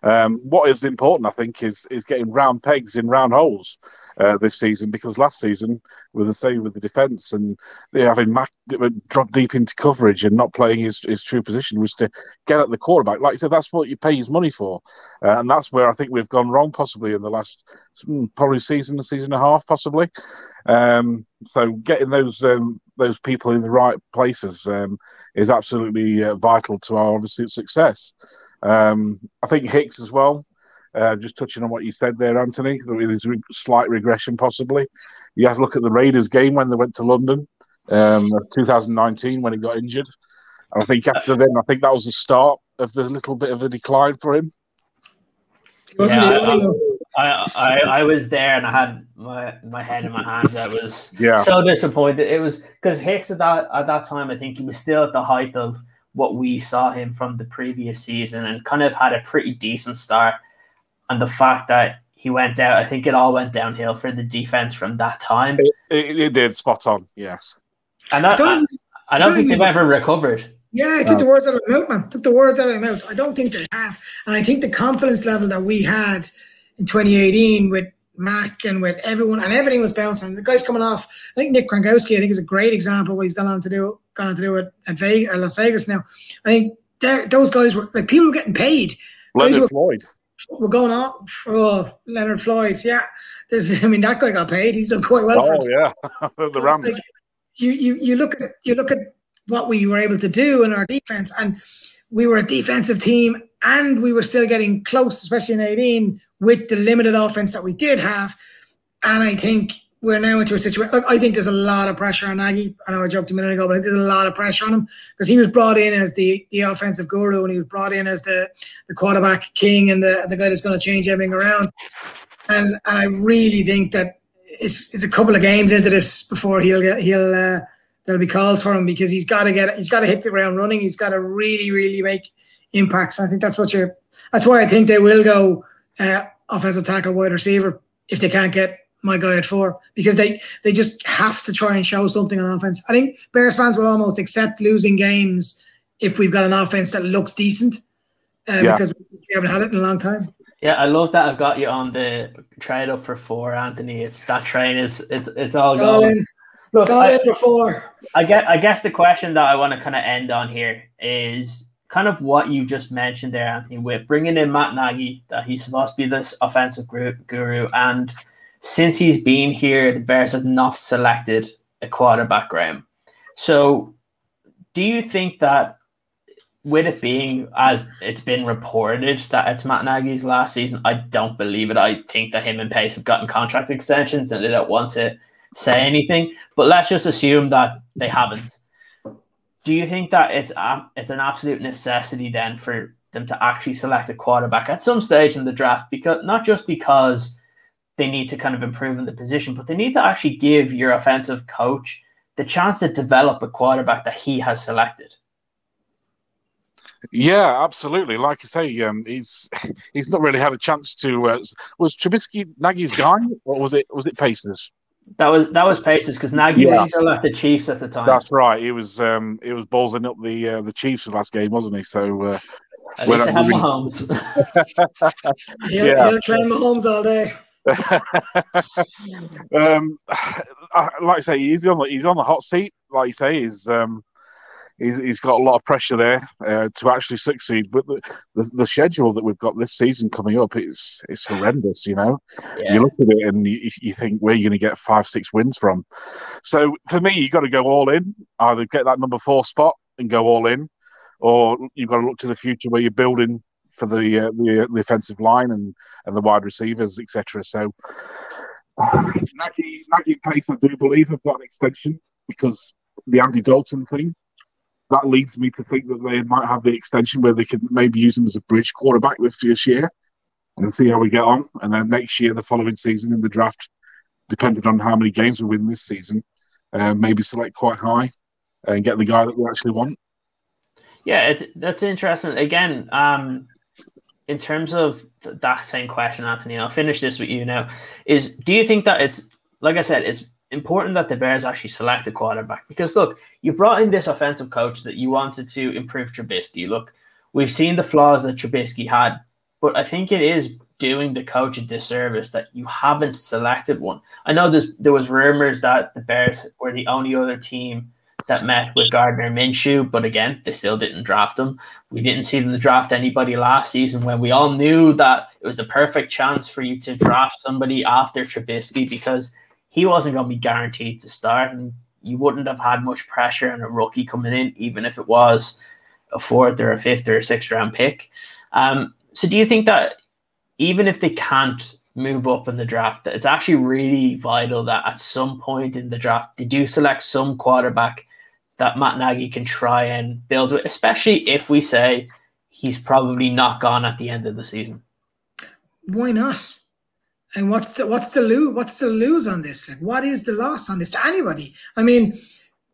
Speaker 3: Um, what is important, I think, is is getting round pegs in round holes uh, this season because last season with the same with the defence and they having Mack drop deep into coverage and not playing his, his true position was to get at the quarterback. Like you said, that's what you pay his money for, uh, and that's where I think we've gone wrong possibly in the last hmm, probably season, a season and a half, possibly. Um, so getting those um, those people in the right places um, is absolutely uh, vital to our obviously success. Um, I think Hicks as well. Uh, just touching on what you said there, Anthony, with his re- slight regression possibly. You have to look at the Raiders game when they went to London, um, 2019 when he got injured. And I think after then, I think that was the start of the little bit of a decline for him.
Speaker 1: Yeah, I, I, I was there and I had my, my head in my hands. I was yeah. so disappointed. It was because Hicks at that at that time, I think he was still at the height of what we saw him from the previous season and kind of had a pretty decent start. And the fact that he went out, I think it all went downhill for the defense from that time.
Speaker 3: It, it, it did spot on, yes.
Speaker 1: And I, I don't, I, I don't, don't think they've ever recovered.
Speaker 2: Yeah, I took no. the words out of my mouth, man. Took the words out of my mouth. I don't think they have. And I think the confidence level that we had in 2018 with Mack and with everyone and everything was bouncing. The guy's coming off. I think Nick Kwiatkowski, I think, is a great example of what he's gone on to do, gone on to do it at Vegas, Las Vegas now. I think those guys were like people were getting paid.
Speaker 3: Leonard were, Floyd.
Speaker 2: We're going off. Oh, uh, Leonard Floyd. Yeah, there's. <laughs> I mean, that guy got paid. He's done quite well.
Speaker 3: Oh yeah, <laughs> the Rams. Like,
Speaker 2: you you you look at you look at what we were able to do in our defense, and we were a defensive team, and we were still getting close, especially in 18 with the limited offense that we did have. And I think we're now into a situation. I think there's a lot of pressure on Nagy. I know I joked a minute ago, but there's a lot of pressure on him because he was brought in as the the offensive guru and he was brought in as the the quarterback king and the the guy that's going to change everything around. And and I really think that it's it's a couple of games into this before he'll get he'll uh, there'll be calls for him because he's got to get he's got to hit the ground running. He's got to really really make impacts. I think that's what you're. That's why I think they will go uh, offensive tackle, wide receiver if they can't get my guy at four because they they just have to try and show something on offense. I think Bears fans will almost accept losing games if we've got an offense that looks decent uh, yeah. because we haven't had it in a long time.
Speaker 1: Yeah, I love that I've got you on the trade up for four, Anthony. It's that train is it's it's all going.
Speaker 2: Look, I, for four.
Speaker 1: I guess, I guess the question that I want to kind of end on here is kind of what you just mentioned there, Anthony, with bringing in Matt Nagy, that he's supposed to be this offensive guru. And since he's been here, the Bears have not selected a quarterback, Graham. So do you think that with it being as it's been reported that it's Matt Nagy's last season, I don't believe it. I think that him and Pace have gotten contract extensions and they don't want to say anything. But let's just assume that they haven't. Do you think that it's a, it's an absolute necessity then for them to actually select a quarterback at some stage in the draft? Because not just because they need to kind of improve in the position, but they need to actually give your offensive coach the chance to develop a quarterback that he has selected.
Speaker 3: Yeah, absolutely. Like I say, um, he's <laughs> he's not really had a chance to. Uh, was Trubisky Nagy's guy, or was it was it Pace's?
Speaker 1: That was that was Pace's because Nagy yeah. was still at the Chiefs at the time.
Speaker 3: That's right. He was um, he was ballsing up the uh, the Chiefs last game, wasn't he? So. Uh,
Speaker 1: at least they have Mahomes. <laughs>
Speaker 2: yeah, yeah. He'll train Mahomes all day. <laughs>
Speaker 3: um, <sighs> like I say, he's on the he's on the hot seat. Like you say, he's um, he's, he's got a lot of pressure there uh, to actually succeed. But the, the, the schedule that we've got this season coming up is it's horrendous. You know, yeah. you look at it and you, you think where you're going to get five six wins from. So for me, you've got to go all in. Either get that number four spot and go all in, or you've got to look to the future where you're building for the uh, the, the offensive line and, and the wide receivers, etc. So. Uh, Nagy, Nagy Pace, I do believe, have got an extension because the Andy Dalton thing that leads me to think that they might have the extension where they could maybe use him as a bridge quarterback this year and see how we get on. And then next year, the following season in the draft, depending on how many games we win this season, uh, maybe select quite high and get the guy that we actually want.
Speaker 1: Yeah, it's that's interesting. Again, um, in terms of that same question, Anthony, I'll finish this with you now. Is do you think that it's like I said, it's important that the Bears actually select a quarterback because look, you brought in this offensive coach that you wanted to improve Trubisky. Look, we've seen the flaws that Trubisky had, but I think it is doing the coach a disservice that you haven't selected one. I know there was rumors that the Bears were the only other team that met with Gardner Minshew, but again, they still didn't draft him. We didn't see them draft anybody last season when we all knew that it was the perfect chance for you to draft somebody after Trubisky because he wasn't going to be guaranteed to start, and you wouldn't have had much pressure on a rookie coming in, even if it was a fourth or a fifth or a sixth round pick. Um, so, do you think that even if they can't move up in the draft, it's actually really vital that at some point in the draft they do select some quarterback that Matt Nagy can try and build with, especially if we say he's probably not gone at the end of the season?
Speaker 2: Why not? And what's the what's the lose what's the lose on this? Like what is the loss on this to anybody? I mean,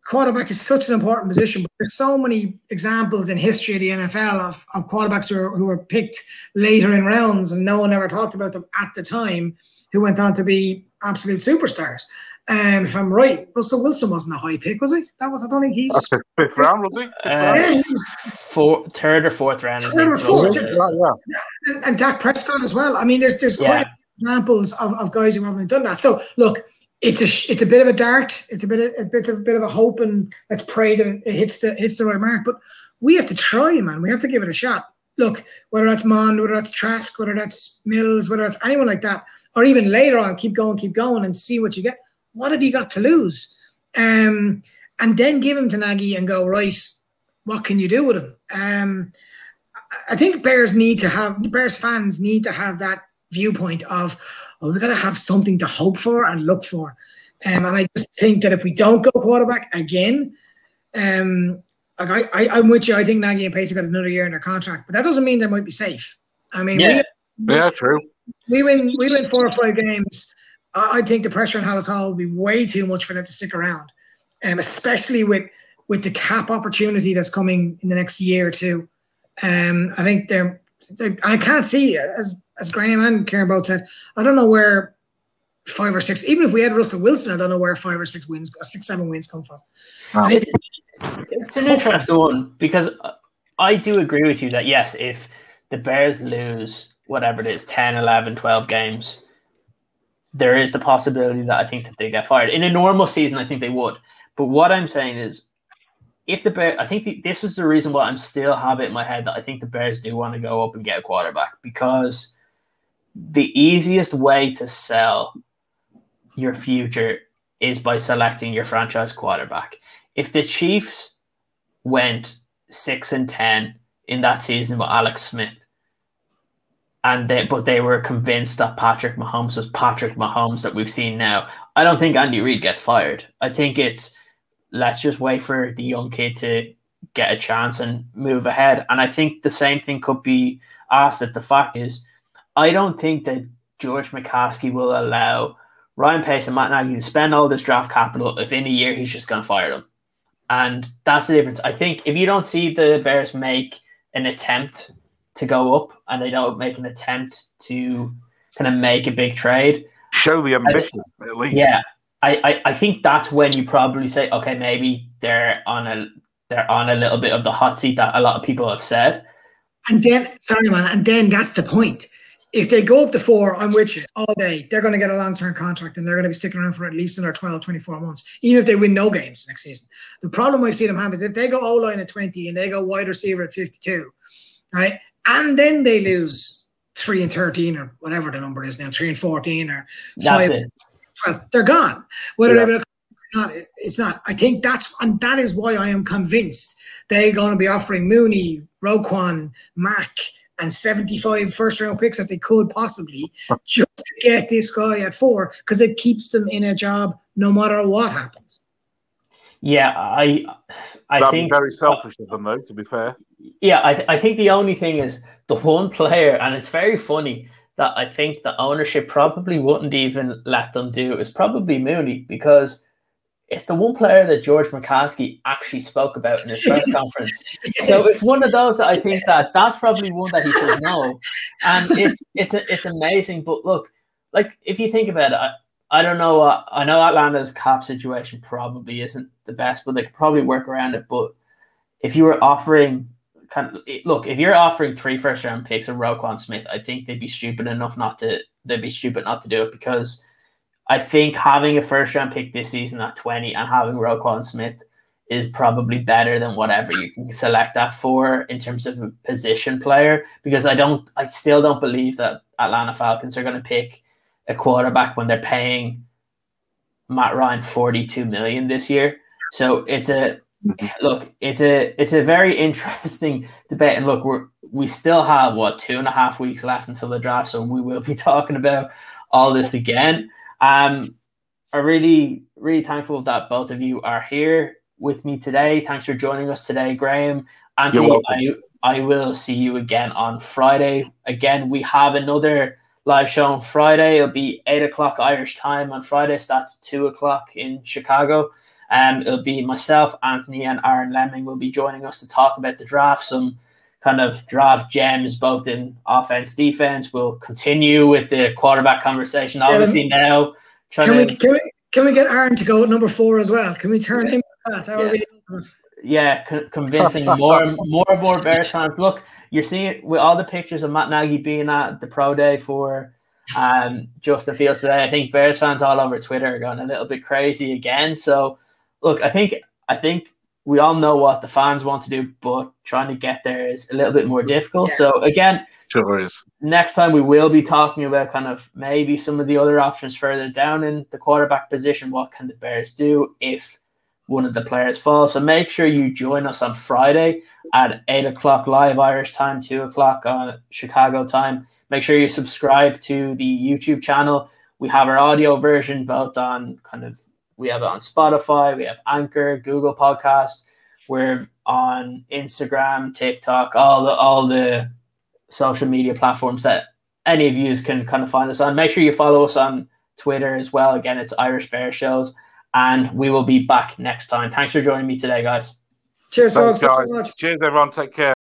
Speaker 2: quarterback is such an important position, but there's so many examples in history of the NFL of, of quarterbacks who, are, who were picked later in rounds and no one ever talked about them at the time who went on to be absolute superstars. Um, if I'm right, Russell Wilson wasn't a high pick, was he? That was I don't think he's
Speaker 3: fifth round, was he? Uh,
Speaker 1: yeah, he was four, third or fourth round.
Speaker 2: Third or fourth, yeah, yeah. And, and Dak Prescott as well. I mean, there's there's yeah. quite examples of, of guys who haven't done that. So look, it's a it's a bit of a dart. It's a bit of, a bit of a bit of a hope, and let's pray that it hits the hits the right mark. But we have to try, man. We have to give it a shot. Look, whether that's Mond, whether that's Trask, whether that's Mills, whether that's anyone like that, or even later on, keep going, keep going, and see what you get. What have you got to lose? Um, and then give him to Nagy and go right. What can you do with him? Um, I think Bears need to have Bears fans need to have that viewpoint of, oh, we've got to have something to hope for and look for. Um, and I just think that if we don't go quarterback again, um, like I, I, am with you. I think Nagy and Pace have got another year in their contract, but that doesn't mean they might be safe. I mean,
Speaker 3: yeah, we, yeah, true.
Speaker 2: We win, we win four or five games. I, I think the pressure on Halas Hall will be way too much for them to stick around, um, especially with with the cap opportunity that's coming in the next year or two. Um, I think they're, they're I can't see as as Graham and Ciaran both said, I don't know where five or six, even if we had Russell Wilson, I don't know where five or six wins, six, seven wins come from.
Speaker 1: Wow. It's, it's an interesting one because I do agree with you that, yes, if the Bears lose whatever it is, 10, 11, 12 games, there is the possibility that I think that they get fired. In a normal season, I think they would. But what I'm saying is, if the Bears, I think the, this is the reason why I'm still have it in my head that I think the Bears do want to go up and get a quarterback because the easiest way to sell your future is by selecting your franchise quarterback. If the Chiefs went six and ten in that season with Alex Smith, and they, but they were convinced that Patrick Mahomes was Patrick Mahomes that we've seen now. I don't think Andy Reid gets fired. I think it's let's just wait for the young kid to get a chance and move ahead. And I think the same thing could be asked. That the fact is, I don't think that George McCaskey will allow Ryan Pace and Matt Nagy to spend all this draft capital if in a year he's just going to fire them. And that's the difference. I think if you don't see the Bears make an attempt to go up and they don't make an attempt to kind of make a big trade,
Speaker 3: show the ambition I, at least.
Speaker 1: Yeah, I, I, I think that's when you probably say, okay, maybe they're on a they're on a little bit of the hot seat that a lot of people have said.
Speaker 2: And then, sorry, man, and then that's the point if they go up to four, I'm with you all day. They're going to get a long term contract and they're going to be sticking around for at least another 12, 24 months, even if they win no games next season. The problem I see them have is if they go O line at 20 and they go wide receiver at 52, right? And then they lose three and 13 or whatever the number is now, three and 14 or five. Well, they're gone. Whether yeah. they're not, it's not. I think that's, and that is why I am convinced they're going to be offering Mooney, Roquan, Mack, and 75 first round picks that they could possibly <laughs> just to get this guy at four because it keeps them in a job no matter what happens.
Speaker 1: Yeah, I I
Speaker 3: That'd
Speaker 1: think
Speaker 3: very selfish of them though, to be fair.
Speaker 1: Yeah, I, th- I think the only thing is the one player, and it's very funny that I think the ownership probably wouldn't even let them do is probably Mooney because it's the one player that George McCaskey actually spoke about in his press <laughs> conference. yes. So it's one of those that I think that that's probably one that he says no, and it's it's a, it's amazing. But look, like if you think about it, I, I don't know. Uh, I know Atlanta's cap situation probably isn't the best, but they could probably work around it. But if you were offering kind of look, if you're offering three first round picks of Roquan Smith, I think they'd be stupid enough not to. They'd be stupid not to do it because I think having a first round pick this season at 20 and having Roquan Smith is probably better than whatever you can select that for in terms of a position player because I don't I still don't believe that Atlanta Falcons are going to pick a quarterback when they're paying Matt Ryan 42 million this year. So it's a look, it's a it's a very <laughs> interesting debate. And look, we're we still have what two and a half weeks left until the draft, so we will be <laughs> talking about all this again. Um, I'm really, really thankful that both of you are here with me today. Thanks for joining us today, Graham. Anthony, I, I will see you again on Friday. Again, we have another live show on Friday. It'll be eight o'clock Irish time on Friday. So that's two o'clock in Chicago. Um, it'll be myself, Anthony, and Aaron Lemming will be joining us to talk about the draft, some kind of draft gems both in offense, defense. We'll continue with the quarterback conversation. Obviously yeah, now,
Speaker 2: can we, can we can we get Aaron to go at number four as well? Can we turn him? That, that yeah. would be
Speaker 1: good. Yeah, c- convincing <laughs> more more and more Bears fans. Look, you're seeing with all the pictures of Matt Nagy being at the pro day for um, Justin Fields today. I think Bears fans all over Twitter are going a little bit crazy again. So, look, I think I think we all know what the fans want to do, but trying to get there is a little bit more difficult. Yeah. So again,
Speaker 3: sure is.
Speaker 1: Next time we will be talking about kind of maybe some of the other options further down in the quarterback position. What can the Bears do if one of the players falls? So make sure you join us on Friday at eight o'clock live Irish time, two o'clock on Chicago time. Make sure you subscribe to the YouTube channel. We have our audio version both on kind of we have it on Spotify, we have Anchor, Google Podcasts, we're on Instagram, TikTok, all the all the social media platforms that any of you can kind of find us on. Make sure you follow us on Twitter as well. Again, it's Irish Bear Shows, and we will be back next time. Thanks for joining me today, guys.
Speaker 2: Cheers, Thanks, folks.
Speaker 3: guys. Cheers, everyone. Take care.